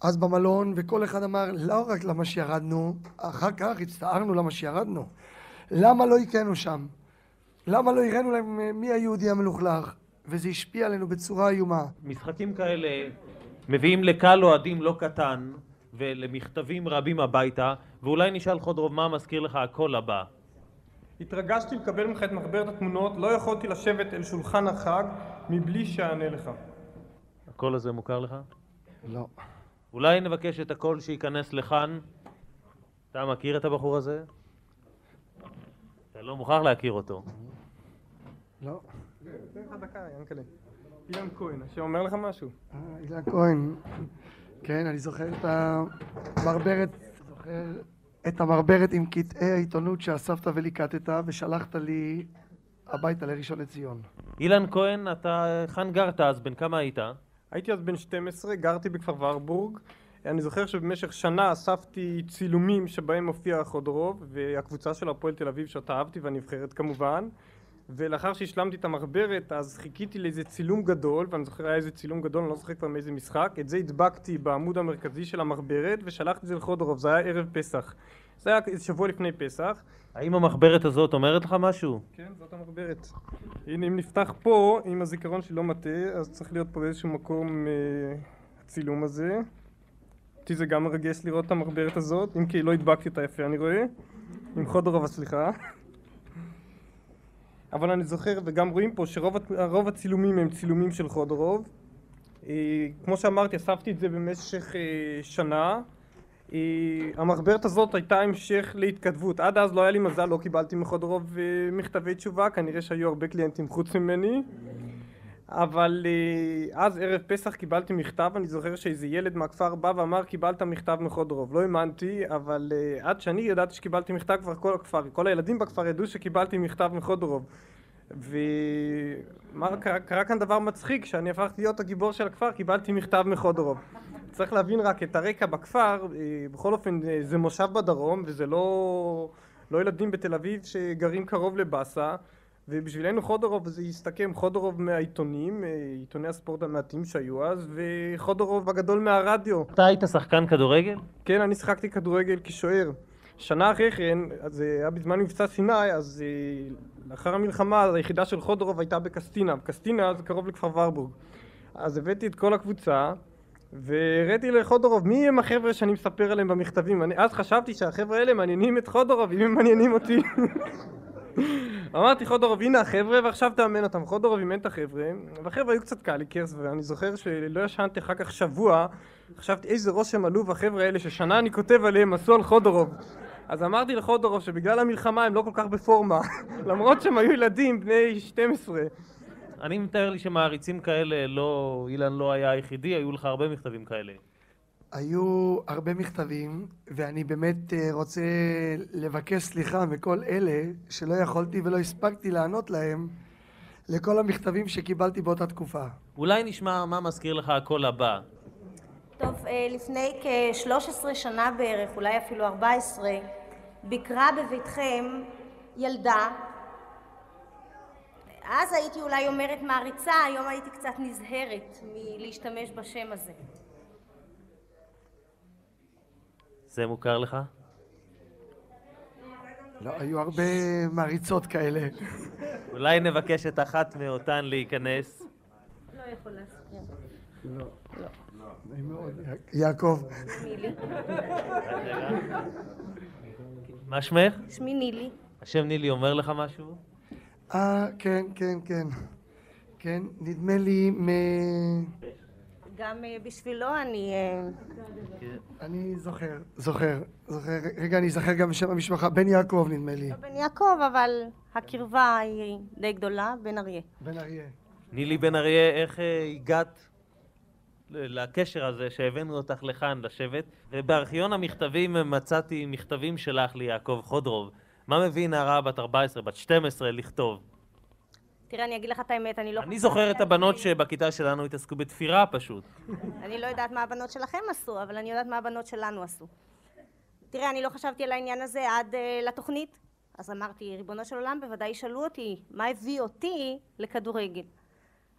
אז במלון, וכל אחד אמר, לא רק למה שירדנו, אחר כך הצטערנו למה שירדנו. למה לא הכינו שם? למה לא הראינו להם מי היהודי המלוכלך? וזה השפיע עלינו בצורה איומה. משחקים כאלה מביאים לקהל אוהדים לא קטן, ולמכתבים רבים הביתה, ואולי נשאל חודרוב מה מזכיר לך הקול הבא. התרגשתי לקבל ממך את מחברת התמונות, לא יכולתי לשבת אל שולחן החג מבלי שאענה לך. הקול הזה מוכר לך? לא. אולי נבקש את הקול שייכנס לכאן? אתה מכיר את הבחור הזה? אתה לא מוכרח להכיר אותו. לא. תן לך דקה, ינקלה. אילן כהן, השם אומר לך משהו? אה, אילן כהן. כן, אני זוכר את המרברת, זוכר את המרברת עם קטעי העיתונות שאספת וליקטת ושלחת לי הביתה לראשון לציון. אילן כהן, אתה היכן גרת אז? בן כמה היית? הייתי אז בן 12, גרתי בכפר ורבורג. אני זוכר שבמשך שנה אספתי צילומים שבהם מופיע חודרוב והקבוצה של הפועל תל אביב שאותה אהבתי והנבחרת כמובן ולאחר שהשלמתי את המחברת אז חיכיתי לאיזה צילום גדול ואני זוכר היה איזה צילום גדול, אני לא זוכר כבר מאיזה משחק את זה הדבקתי בעמוד המרכזי של המחברת ושלחתי את זה לחודרוב, זה היה ערב פסח. זה היה שבוע לפני פסח. האם המחברת הזאת אומרת לך משהו? כן, זאת המחברת. הנה אם נפתח פה, אם הזיכרון שלי לא מטעה אז צריך להיות פה באיזשהו מקום אה, הצילום הזה. אותי זה גם מרגש לראות את המחברת הזאת, אם כי לא הדבקתי אותה יפה אני רואה. עם חודרוב הסליחה אבל אני זוכר וגם רואים פה שרוב הצילומים הם צילומים של חודרוב. אה, כמו שאמרתי אספתי את זה במשך אה, שנה. אה, המחברת הזאת הייתה המשך להתכתבות. עד אז לא היה לי מזל לא קיבלתי מחודרוב מכתבי תשובה. כנראה שהיו הרבה קליינטים חוץ ממני אבל אז ערב פסח קיבלתי מכתב אני זוכר שאיזה ילד מהכפר בא ואמר קיבלת מכתב מחודרוב לא האמנתי אבל עד שאני ידעתי שקיבלתי מכתב כבר כל הכפר כל הילדים בכפר ידעו שקיבלתי מכתב מחודרוב וקרה כאן דבר מצחיק כשאני הפכתי להיות הגיבור של הכפר קיבלתי מכתב מחודרוב צריך להבין רק את הרקע בכפר בכל אופן זה מושב בדרום וזה לא, לא ילדים בתל אביב שגרים קרוב לבאסה ובשבילנו חודרוב זה הסתכם חודרוב מהעיתונים, עיתוני הספורט המעטים שהיו אז וחודרוב הגדול מהרדיו. אתה היית שחקן כדורגל? כן אני שיחקתי כדורגל כשוער. שנה אחרי כן, זה היה בזמן מבצע סיני, אז לאחר המלחמה היחידה של חודרוב הייתה בקסטינה, קסטינה זה קרוב לכפר ורבורג. אז הבאתי את כל הקבוצה והראיתי לחודרוב מי הם החבר'ה שאני מספר עליהם במכתבים? אני אז חשבתי שהחבר'ה האלה מעניינים את חודרוב אם הם מעניינים אותי אמרתי חודרוב הנה החבר'ה ועכשיו תאמן אותם. חודרוב אימן את החבר'ה והחבר'ה היו קצת קליקרס ואני זוכר שלא ישנתי אחר כך שבוע חשבתי איזה רושם עלוב החבר'ה האלה ששנה אני כותב עליהם עשו על חודרוב אז אמרתי לחודרוב שבגלל המלחמה הם לא כל כך בפורמה למרות שהם היו ילדים בני 12 אני מתאר לי שמעריצים כאלה לא, אילן לא היה היחידי, היו לך הרבה מכתבים כאלה היו הרבה מכתבים ואני באמת רוצה לבקש סליחה מכל אלה שלא יכולתי ולא הספקתי לענות להם לכל המכתבים שקיבלתי באותה תקופה. אולי נשמע מה מזכיר לך הקול הבא. טוב, לפני כ-13 שנה בערך, אולי אפילו 14, ביקרה בביתכם ילדה. אז הייתי אולי אומרת מעריצה, היום הייתי קצת נזהרת מלהשתמש בשם הזה. זה מוכר לך? לא, היו הרבה מעריצות כאלה. אולי נבקש את אחת מאותן להיכנס? לא יכול להסכים. לא. נעים מאוד. יעקב. מה שמך? שמי נילי. השם נילי אומר לך משהו? אה, כן, כן, כן. כן, נדמה לי מ... גם בשבילו אני... אני זוכר, זוכר, זוכר. רגע, אני אזכר גם בשם המשפחה. בן יעקב נדמה לי. לא בן יעקב, אבל הקרבה היא די גדולה, בן אריה. בן אריה. נילי בן אריה, איך הגעת לקשר הזה שהבאנו אותך לכאן לשבת? ובארכיון המכתבים מצאתי מכתבים שלך ליעקב חודרוב. מה מביא נערה בת 14, בת 12 לכתוב? תראה, אני אגיד לך את האמת, אני לא... אני זוכר את הבנות שבכיתה שלנו התעסקו בתפירה פשוט. אני לא יודעת מה הבנות שלכם עשו, אבל אני יודעת מה הבנות שלנו עשו. תראה, אני לא חשבתי על העניין הזה עד uh, לתוכנית. אז אמרתי, ריבונו של עולם, בוודאי ישאלו אותי, מה הביא אותי לכדורגל?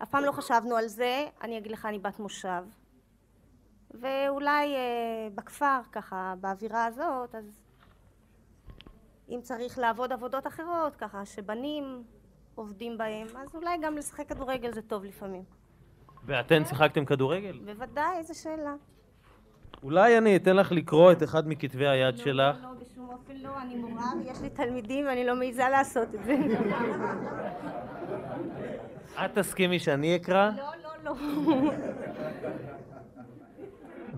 אף פעם לא חשבנו על זה, אני אגיד לך, אני בת מושב. ואולי uh, בכפר, ככה, באווירה הזאת, אז אם צריך לעבוד עבודות אחרות, ככה שבנים עובדים בהם, אז אולי גם לשחק כדורגל זה טוב לפעמים. ואתן שיחקתם כדורגל? בוודאי, איזה שאלה. אולי אני אתן לך לקרוא את אחד מכתבי היד שלך. לא, בשום אופן לא, אני מורה ויש לי תלמידים ואני לא מעיזה לעשות את זה. את תסכימי שאני אקרא? לא, לא, לא.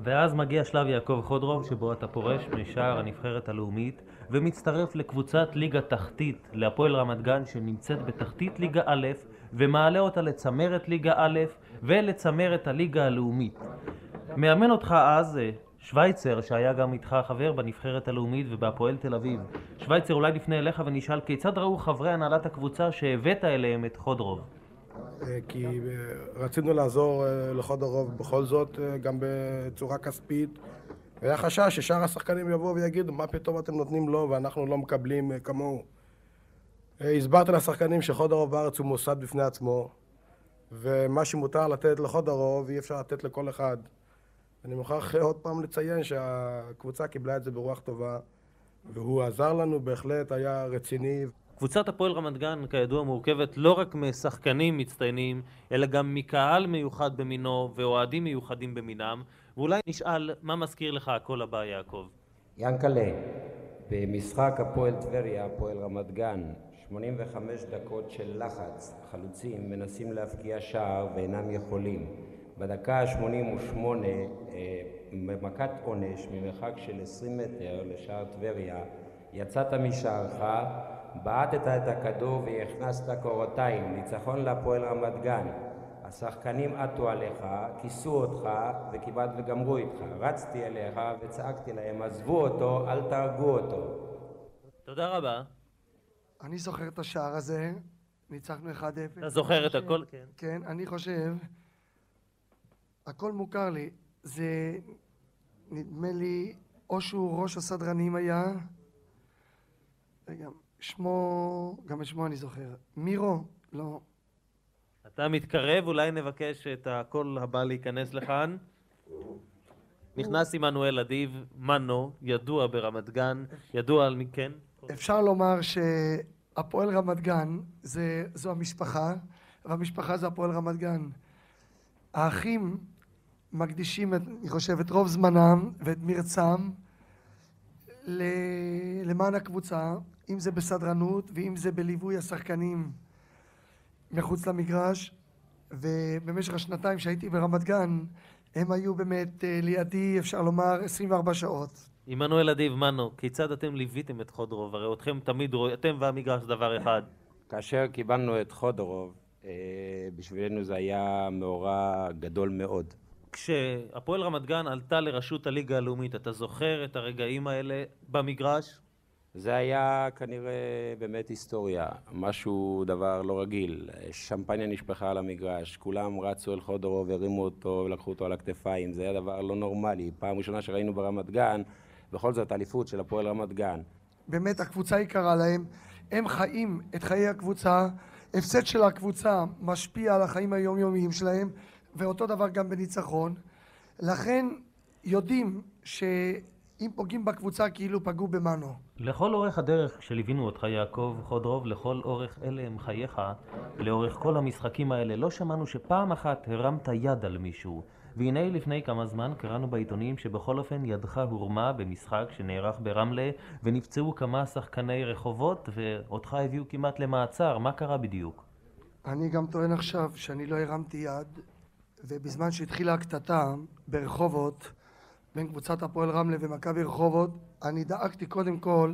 ואז מגיע שלב יעקב חודרוב שבו אתה פורש משער הנבחרת הלאומית ומצטרף לקבוצת ליגה תחתית להפועל רמת גן שנמצאת בתחתית ליגה א' ומעלה אותה לצמרת ליגה א' ולצמרת הליגה הלאומית. מאמן אותך אז אה, שווייצר שהיה גם איתך חבר בנבחרת הלאומית ובהפועל תל אביב. שווייצר אולי נפנה אליך ונשאל כיצד ראו חברי הנהלת הקבוצה שהבאת אליהם את חודרוב? אה, כי אה, רצינו לעזור לחודרוב בכל זאת, גם בצורה כספית. והיה חשש ששאר השחקנים יבואו ויגידו, מה פתאום אתם נותנים לו ואנחנו לא מקבלים אה, כמוהו. אה, הסברתי לשחקנים שחודרוב בארץ הוא מוסד בפני עצמו, ומה שמותר לתת לחודרוב אי אפשר לתת לכל אחד. אני מוכרח עוד פעם לציין שהקבוצה קיבלה את זה ברוח טובה, והוא עזר לנו, בהחלט היה רציני. קבוצת הפועל רמת גן, כידוע, מורכבת לא רק משחקנים מצטיינים, אלא גם מקהל מיוחד במינו ואוהדים מיוחדים במינם, ואולי נשאל מה מזכיר לך הקול הבא, יעקב. ינקלה, במשחק הפועל טבריה, הפועל רמת גן, 85 דקות של לחץ, חלוצים מנסים להבקיע שער ואינם יכולים. בדקה ה-88, במכת עונש ממרחק של 20 מטר לשער טבריה, יצאת משערך, בעטת את הכדור והכנסת קורותיים, ניצחון להפועל רמת גן. השחקנים עטו עליך, כיסו אותך וכמעט וגמרו איתך. רצתי אליך וצעקתי להם, עזבו אותו, אל תהרגו אותו. תודה רבה. אני זוכר את השער הזה, ניצחנו 1-0. אתה זוכר את הכל? כן. כן, אני חושב, הכל מוכר לי. זה, נדמה לי, או שהוא ראש הסדרנים היה, רגע, שמו, גם את שמו אני זוכר. מירו? לא. אתה מתקרב, אולי נבקש את הקול הבא להיכנס לכאן. נכנס עמנואל אדיב, מנו, ידוע ברמת גן, ידוע על מי כן? אפשר לומר שהפועל רמת גן זה, זו המשפחה, והמשפחה זה הפועל רמת גן. האחים מקדישים, אני חושב, את רוב זמנם ואת מרצם למען הקבוצה, אם זה בסדרנות ואם זה בליווי השחקנים מחוץ למגרש, ובמשך השנתיים שהייתי ברמת גן, הם היו באמת אה, לידי, אפשר לומר, 24 שעות. עמנואל אדיב, מנו, כיצד אתם ליוויתם את חודרוב? הרי אתכם תמיד רואים, אתם והמגרש דבר אחד. כאשר קיבלנו את חודרוב, אה, בשבילנו זה היה מאורע גדול מאוד. כשהפועל רמת גן עלתה לראשות הליגה הלאומית, אתה זוכר את הרגעים האלה במגרש? זה היה כנראה באמת היסטוריה, משהו, דבר לא רגיל. שמפניה נשפכה על המגרש, כולם רצו אל חודרוב, הרימו אותו ולקחו אותו על הכתפיים, זה היה דבר לא נורמלי. פעם ראשונה שראינו ברמת גן, בכל זאת אליפות של הפועל רמת גן. באמת הקבוצה יקרה להם, הם חיים את חיי הקבוצה, הפסד של הקבוצה משפיע על החיים היומיומיים שלהם, ואותו דבר גם בניצחון. לכן יודעים שאם פוגעים בקבוצה כאילו פגעו במנו. לכל אורך הדרך כשליווינו אותך יעקב חודרוב, לכל אורך אלה הם חייך, לאורך כל המשחקים האלה, לא שמענו שפעם אחת הרמת יד על מישהו. והנה לפני כמה זמן קראנו בעיתונים שבכל אופן ידך הורמה במשחק שנערך ברמלה ונפצעו כמה שחקני רחובות ואותך הביאו כמעט למעצר, מה קרה בדיוק? אני גם טוען עכשיו שאני לא הרמתי יד, ובזמן שהתחילה הקטטה ברחובות, בין קבוצת הפועל רמלה ומכבי רחובות, אני דאגתי קודם כל,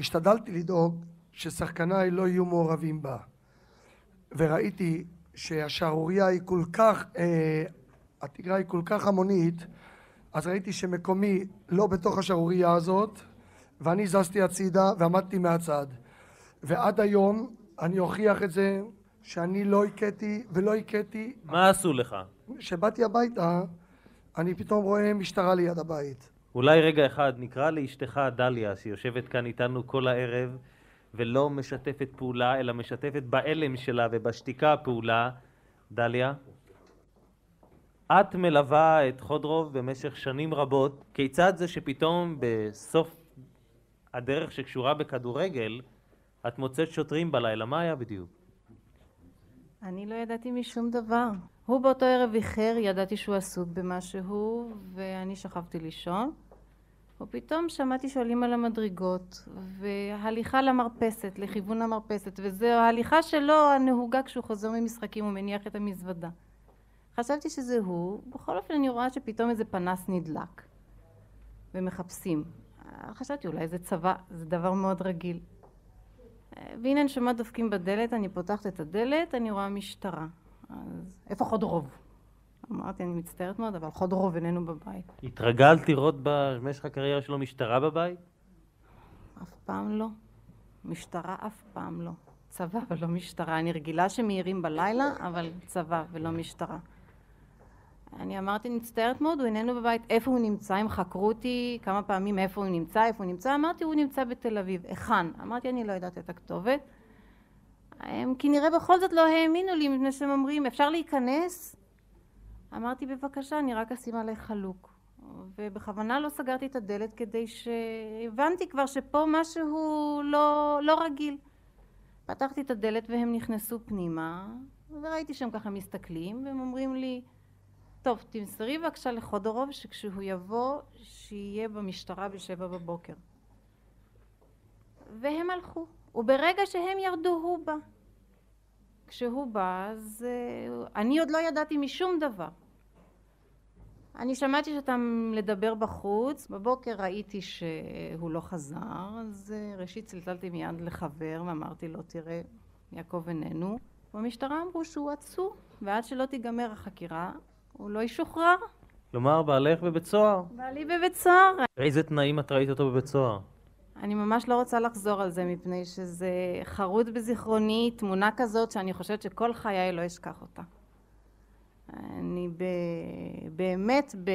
השתדלתי לדאוג ששחקניי לא יהיו מעורבים בה. וראיתי שהשערורייה היא כל כך, אה, התגרה היא כל כך המונית, אז ראיתי שמקומי לא בתוך השערורייה הזאת, ואני זזתי הצידה ועמדתי מהצד. ועד היום אני אוכיח את זה שאני לא הכיתי ולא הכיתי. מה עשו לך? כשבאתי הביתה, אני פתאום רואה משטרה ליד הבית. אולי רגע אחד נקרא לאשתך דליה שיושבת כאן איתנו כל הערב ולא משתפת פעולה אלא משתפת בהלם שלה ובשתיקה פעולה. דליה? את מלווה את חודרוב במשך שנים רבות, כיצד זה שפתאום בסוף הדרך שקשורה בכדורגל את מוצאת שוטרים בלילה, מה היה בדיוק? אני לא ידעתי משום דבר. הוא באותו ערב איחר, ידעתי שהוא עסוק במשהו, ואני שכבתי לישון. ופתאום שמעתי שעולים על המדרגות, והליכה למרפסת, לכיוון המרפסת, וזו ההליכה שלו הנהוגה כשהוא חוזר ממשחקים ומניח את המזוודה. חשבתי שזה הוא, בכל אופן אני רואה שפתאום איזה פנס נדלק, ומחפשים. חשבתי אולי זה צבא, זה דבר מאוד רגיל. והנה אני שומעת דופקים בדלת, אני פותחת את הדלת, אני רואה משטרה. אז איפה חודרוב? אמרתי, אני מצטערת מאוד, אבל חודרוב איננו בבית. התרגלת לראות במשך הקריירה שלו משטרה בבית? אף פעם לא. משטרה אף פעם לא. צבא ולא משטרה. אני רגילה שמעירים בלילה, אבל צבא ולא משטרה. אני אמרתי, מצטערת מאוד, הוא איננו בבית. איפה הוא נמצא? הם חקרו אותי כמה פעמים איפה הוא נמצא, איפה הוא נמצא. אמרתי, הוא נמצא בתל אביב. היכן? אמרתי, אני לא יודעת את הכתובת. הם כנראה בכל זאת לא האמינו לי, מפני שהם אומרים, אפשר להיכנס? אמרתי, בבקשה, אני רק אשים עליך חלוק. ובכוונה לא סגרתי את הדלת כדי שהבנתי כבר שפה משהו לא, לא רגיל. פתחתי את הדלת והם נכנסו פנימה, וראיתי שהם ככה מסתכלים, והם אומרים לי, טוב, תמסרי בבקשה לחודורוב שכשהוא יבוא, שיהיה במשטרה בשבע בבוקר. והם הלכו, וברגע שהם ירדו הוא בא. כשהוא בא, אז אני עוד לא ידעתי משום דבר. אני שמעתי שאתה לדבר בחוץ, בבוקר ראיתי שהוא לא חזר, אז ראשית צלצלתי מיד לחבר ואמרתי לו, תראה, יעקב איננו. במשטרה אמרו שהוא עצור, ועד שלא תיגמר החקירה, הוא לא ישוחרר. כלומר, בעלך בבית סוהר. בעלי בבית סוהר. באיזה תנאים את ראית אותו בבית סוהר? אני ממש לא רוצה לחזור על זה, מפני שזה חרוט בזיכרוני, תמונה כזאת שאני חושבת שכל חיי לא אשכח אותה. אני ב... באמת, ב...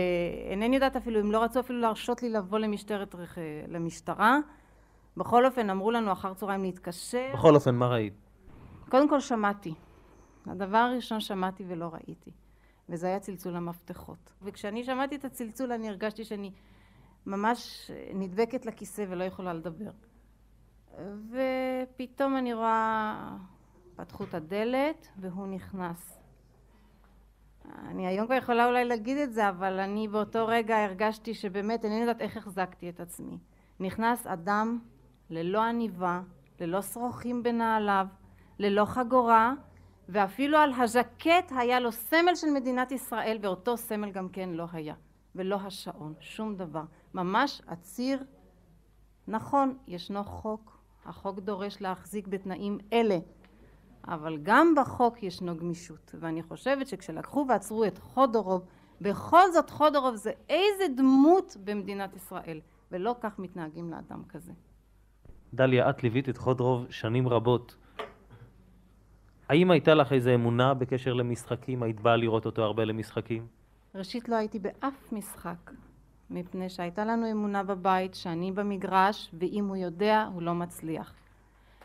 אינני יודעת אפילו, אם לא רצו אפילו להרשות לי לבוא למשטרת, למשטרה. בכל אופן, אמרו לנו אחר צהריים להתקשר. בכל אופן, מה ראית? קודם כל שמעתי. הדבר הראשון שמעתי ולא ראיתי. וזה היה צלצול המפתחות. וכשאני שמעתי את הצלצול אני הרגשתי שאני ממש נדבקת לכיסא ולא יכולה לדבר. ופתאום אני רואה, פתחו את הדלת והוא נכנס. אני היום כבר יכולה אולי להגיד את זה, אבל אני באותו רגע הרגשתי שבאמת אינני יודעת איך החזקתי את עצמי. נכנס אדם ללא עניבה, ללא שרוכים בנעליו, ללא חגורה, ואפילו על הז'קט היה לו סמל של מדינת ישראל, ואותו סמל גם כן לא היה. ולא השעון, שום דבר. ממש עציר. נכון, ישנו חוק, החוק דורש להחזיק בתנאים אלה, אבל גם בחוק ישנו גמישות, ואני חושבת שכשלקחו ועצרו את חודורוב, בכל זאת חודורוב זה איזה דמות במדינת ישראל, ולא כך מתנהגים לאדם כזה. דליה, את ליווית את חודרוב שנים רבות. האם הייתה לך איזו אמונה בקשר למשחקים? היית באה לראות אותו הרבה למשחקים? ראשית לא הייתי באף משחק, מפני שהייתה לנו אמונה בבית שאני במגרש, ואם הוא יודע הוא לא מצליח.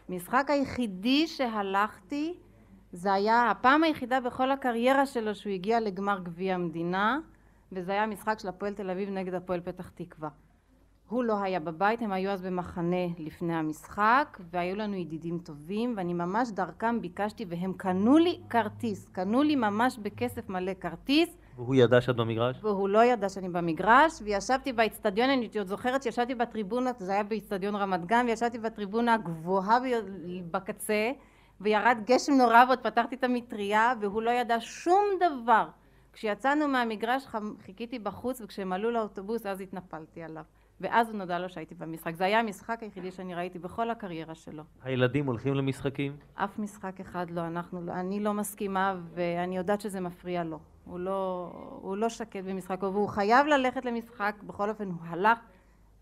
משחק היחידי שהלכתי זה היה הפעם היחידה בכל הקריירה שלו שהוא הגיע לגמר גביע המדינה, וזה היה משחק של הפועל תל אביב נגד הפועל פתח תקווה. הוא לא היה בבית, הם היו אז במחנה לפני המשחק, והיו לנו ידידים טובים, ואני ממש דרכם ביקשתי, והם קנו לי כרטיס, קנו לי ממש בכסף מלא כרטיס. והוא ידע שאת במגרש? והוא לא ידע שאני במגרש, וישבתי באצטדיון, אני עוד זוכרת שישבתי בטריבונה, זה היה באצטדיון רמת גן, וישבתי בטריבונה הגבוהה בקצה, וירד גשם נורא ועוד פתחתי את המטריה, והוא לא ידע שום דבר. כשיצאנו מהמגרש חיכיתי בחוץ, וכשהם עלו לאוטובוס אז התנפלתי עליו. ואז הוא נודע לו שהייתי במשחק. זה היה המשחק היחידי שאני ראיתי בכל הקריירה שלו. הילדים הולכים למשחקים? אף משחק אחד לא, אנחנו לא, אני לא מסכימה ואני יודעת שזה מפריע לו. הוא לא, הוא לא שקט במשחק, והוא חייב ללכת למשחק, בכל אופן הוא הלך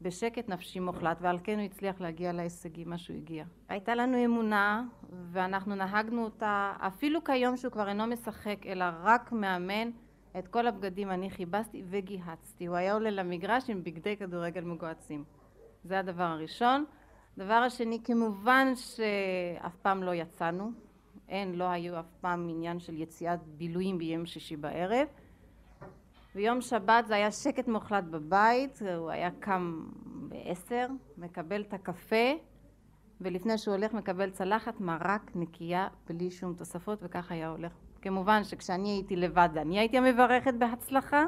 בשקט נפשי מוחלט, ועל כן הוא הצליח להגיע להישגים מה שהוא הגיע. הייתה לנו אמונה, ואנחנו נהגנו אותה, אפילו כיום שהוא כבר אינו משחק, אלא רק מאמן, את כל הבגדים אני חיבסתי וגיהצתי. הוא היה עולה למגרש עם בגדי כדורגל מגוהצים. זה הדבר הראשון. דבר השני, כמובן שאף פעם לא יצאנו. אין, לא היו אף פעם עניין של יציאת בילויים ביום שישי בערב. ביום שבת זה היה שקט מוחלט בבית, הוא היה קם בעשר, מקבל את הקפה, ולפני שהוא הולך מקבל צלחת מרק נקייה בלי שום תוספות, וכך היה הולך כמובן שכשאני הייתי לבד אני הייתי המברכת בהצלחה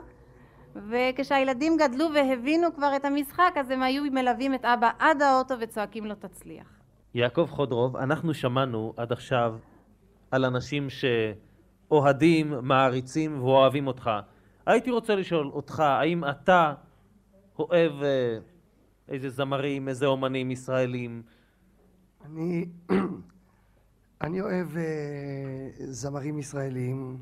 וכשהילדים גדלו והבינו כבר את המשחק אז הם היו מלווים את אבא עד האוטו וצועקים לו תצליח. יעקב חודרוב, אנחנו שמענו עד עכשיו על אנשים שאוהדים, מעריצים ואוהבים אותך. הייתי רוצה לשאול אותך, האם אתה אוהב אה, איזה זמרים, איזה אומנים ישראלים? אני, אני אוהב אה, זמרים ישראלים,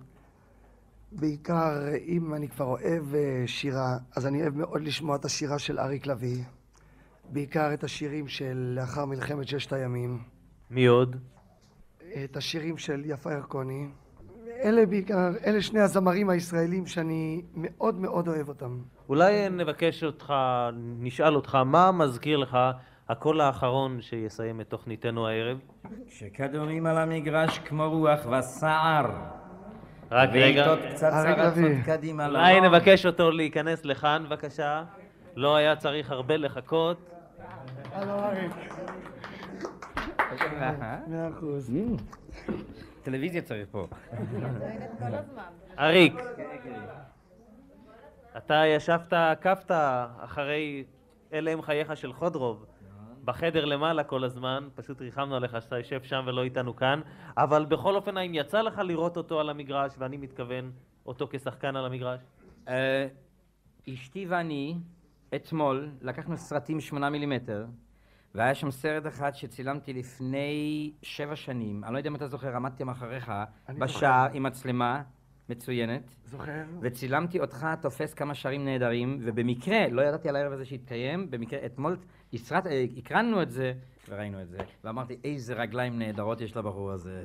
בעיקר אם אני כבר אוהב אה, שירה, אז אני אוהב מאוד לשמוע את השירה של אריק לביא, בעיקר את השירים של לאחר מלחמת ששת הימים, מי עוד? את השירים של יפה ירקוני. אלה בעיקר, אלה שני הזמרים הישראלים שאני מאוד מאוד אוהב אותם. אולי נבקש אותך, נשאל אותך, מה מזכיר לך הקול האחרון שיסיים את תוכניתנו הערב? כשכדורים על המגרש כמו רוח וסער. רק רגע. בעיטות קצת צרצות קדימה. אולי. נבקש אותו להיכנס לכאן, בבקשה. לא היה צריך הרבה לחכות. מאה אחוז. טלוויזיה צריך פה. אריק, אתה ישבת, עקבת אחרי אלה הם חייך של חודרוב. בחדר למעלה כל הזמן, פשוט ריחמנו עליך שאתה יושב שם ולא איתנו כאן, אבל בכל אופן, האם יצא לך לראות אותו על המגרש, ואני מתכוון אותו כשחקן על המגרש? אה, אשתי ואני, אתמול, לקחנו סרטים שמונה מילימטר, והיה שם סרט אחד שצילמתי לפני שבע שנים, אני לא יודע אם אתה זוכר, עמדתי מאחוריך בשער. עם מצלמה מצוינת. זוכר. וצילמתי אותך תופס כמה שערים נהדרים, ובמקרה, לא ידעתי על הערב הזה שהתקיים, במקרה אתמול הסרט, אה, הקרנו את זה, וראינו את זה, ואמרתי, איזה רגליים נהדרות יש לבחור הזה.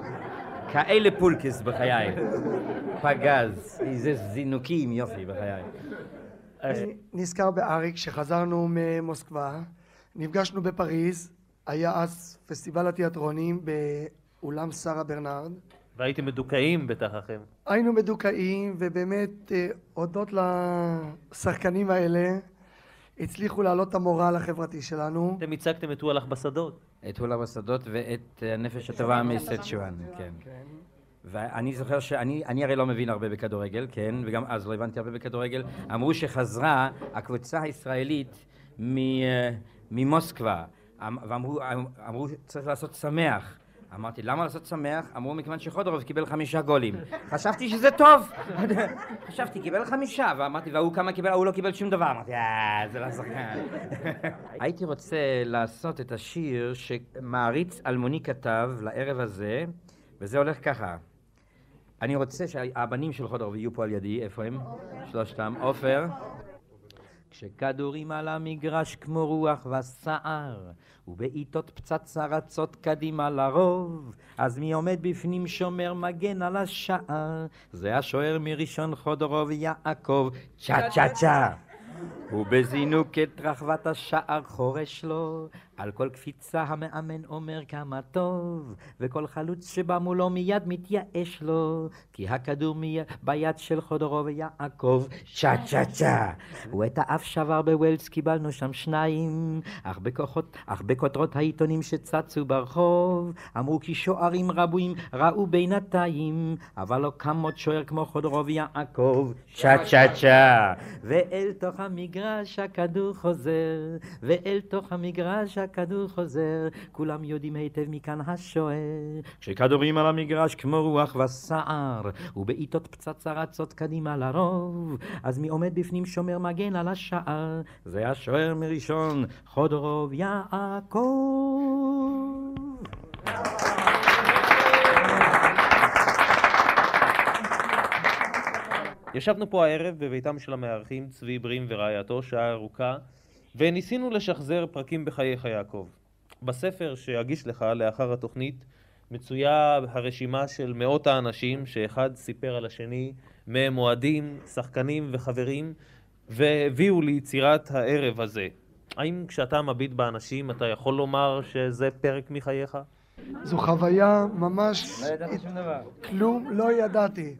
כאלה פולקס בחיי. פגז, איזה זינוקים, יופי, בחיי. אני נזכר באריק כשחזרנו ממוסקבה, נפגשנו בפריז, היה אז פסטיבל התיאטרונים באולם שרה ברנרד. והייתם מדוכאים אחרי. היינו מדוכאים, ובאמת אה, הודות לשחקנים האלה הצליחו להעלות את המורל החברתי שלנו. אתם הצגתם את וואלך בשדות. את הולה בשדות ואת אה, הנפש הטובה מסצ'ואן, כן. ואני זוכר שאני אני הרי לא מבין הרבה בכדורגל, כן, וגם אז לא הבנתי הרבה בכדורגל. אמרו שחזרה הקבוצה הישראלית מ, אה, ממוסקבה, אמ- ואמרו אמרו, צריך לעשות שמח. אמרתי, למה לעשות שמח? אמרו, מכיוון שחודרוב קיבל חמישה גולים. חשבתי שזה טוב. חשבתי, קיבל חמישה, ואמרתי, והוא כמה קיבל? ההוא לא קיבל שום דבר. אמרתי, אה, זה לא שחקן. הייתי רוצה לעשות את השיר שמעריץ אלמוני כתב לערב הזה, וזה הולך ככה. אני רוצה שהבנים של חודרוב יהיו פה על ידי, איפה הם? שלושתם. עופר. כשכדורים על המגרש כמו רוח וסער, ובעיטות פצצה רצות קדימה לרוב, אז מי עומד בפנים שומר מגן על השער? זה השוער מראשון חודרוב יעקב, צ'ה צ'ה צ'ה. ובזינוק את רחבת השער חורש לו, על כל קפיצה המאמן אומר כמה טוב, וכל חלוץ שבא מולו מיד מתייאש לו, כי הכדור מי... ביד של חודרוב יעקב, צ'ה צ'ה צ'ה. ואת האף שבר בווילס קיבלנו שם שניים, אך בכוחות, אך בכותרות העיתונים שצצו ברחוב, אמרו כי שוערים רבים ראו בינתיים, אבל לא קם עוד שוער כמו חודרוב יעקב, צ'ה צ'ה צ'ה. ואל תוך המגרש הכדור חוזר, ואל תוך המגרש הכדור חוזר, כולם יודעים היטב מכאן השוער. כשכדורים על המגרש כמו רוח וסער, ובעיטות פצצה רצות קדימה לרוב, אז מי עומד בפנים שומר מגן על השער? זה השוער מראשון, חודרוב יעקב. ישבנו פה הערב בביתם של המארחים צבי ברים ורעייתו שעה ארוכה וניסינו לשחזר פרקים בחייך יעקב. בספר שאגיש לך לאחר התוכנית מצויה הרשימה של מאות האנשים שאחד סיפר על השני מהם אוהדים, שחקנים וחברים והביאו ליצירת הערב הזה. האם כשאתה מביט באנשים אתה יכול לומר שזה פרק מחייך? זו חוויה ממש... לא ידעתי שום דבר. כלום לא ידעתי.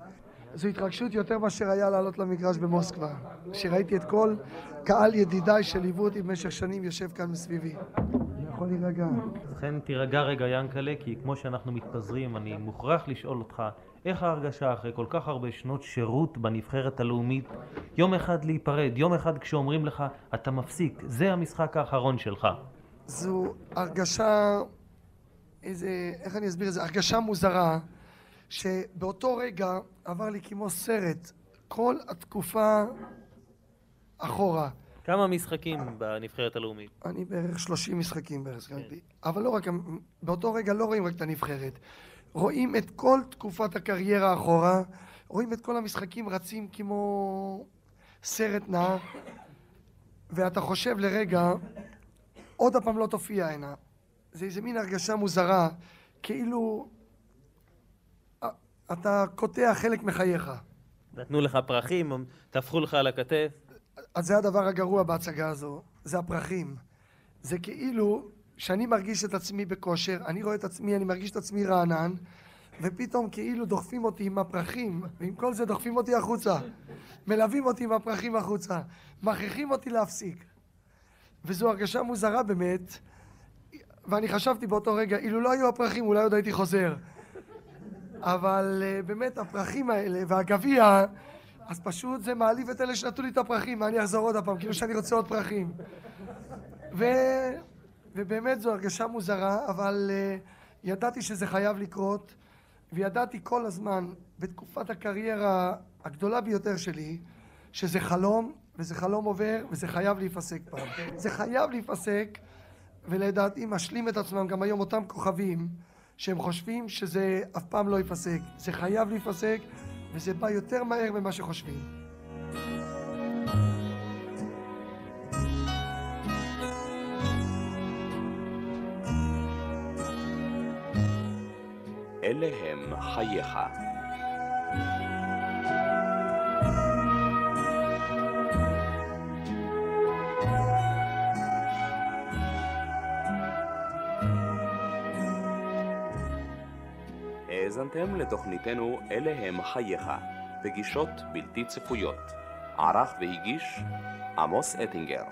זו התרגשות יותר מאשר היה לעלות למגרש במוסקבה. כשראיתי את כל קהל ידידיי שליוו אותי במשך שנים יושב כאן מסביבי. אני יכול להירגע. לכן תירגע רגע ינקלה, כי כמו שאנחנו מתפזרים, אני מוכרח לשאול אותך איך ההרגשה אחרי כל כך הרבה שנות שירות בנבחרת הלאומית, יום אחד להיפרד, יום אחד כשאומרים לך, אתה מפסיק, זה המשחק האחרון שלך. זו הרגשה, איזה, איך אני אסביר את זה? הרגשה מוזרה, שבאותו רגע עבר לי כמו סרט, כל התקופה אחורה. כמה משחקים בנבחרת הלאומית? אני בערך 30 משחקים בערך, סגרתי. אבל לא רק, באותו רגע לא רואים רק את הנבחרת. רואים את כל תקופת הקריירה אחורה, רואים את כל המשחקים רצים כמו סרט נע, ואתה חושב לרגע, עוד הפעם לא תופיע הנה. זה איזה מין הרגשה מוזרה, כאילו אה, אתה קוטע חלק מחייך. נתנו לך פרחים, טפחו לך על הכתף. אז זה הדבר הגרוע בהצגה הזו, זה הפרחים. זה כאילו שאני מרגיש את עצמי בכושר, אני רואה את עצמי, אני מרגיש את עצמי רענן, ופתאום כאילו דוחפים אותי עם הפרחים, ועם כל זה דוחפים אותי החוצה. מלווים אותי עם הפרחים החוצה. מכריחים אותי להפסיק. וזו הרגשה מוזרה באמת, ואני חשבתי באותו רגע, אילו לא היו הפרחים אולי עוד הייתי חוזר. אבל uh, באמת הפרחים האלה והגביע, אז פשוט זה מעליב את אלה שנתנו לי את הפרחים, מה אני אחזור עוד הפעם, כאילו שאני רוצה עוד פרחים. ו... ובאמת זו הרגשה מוזרה, אבל uh, ידעתי שזה חייב לקרות, וידעתי כל הזמן, בתקופת הקריירה הגדולה ביותר שלי, שזה חלום, וזה חלום עובר, וזה חייב להיפסק פעם. זה חייב להיפסק, ולדעתי משלים את עצמם גם היום אותם כוכבים, שהם חושבים שזה אף פעם לא ייפסק. זה חייב להיפסק, וזה בא יותר מהר ממה שחושבים. אלה הם חייך. האזנתם לתוכניתנו אלה הם חייך, בגישות בלתי צפויות. ערך והגיש עמוס אטינגר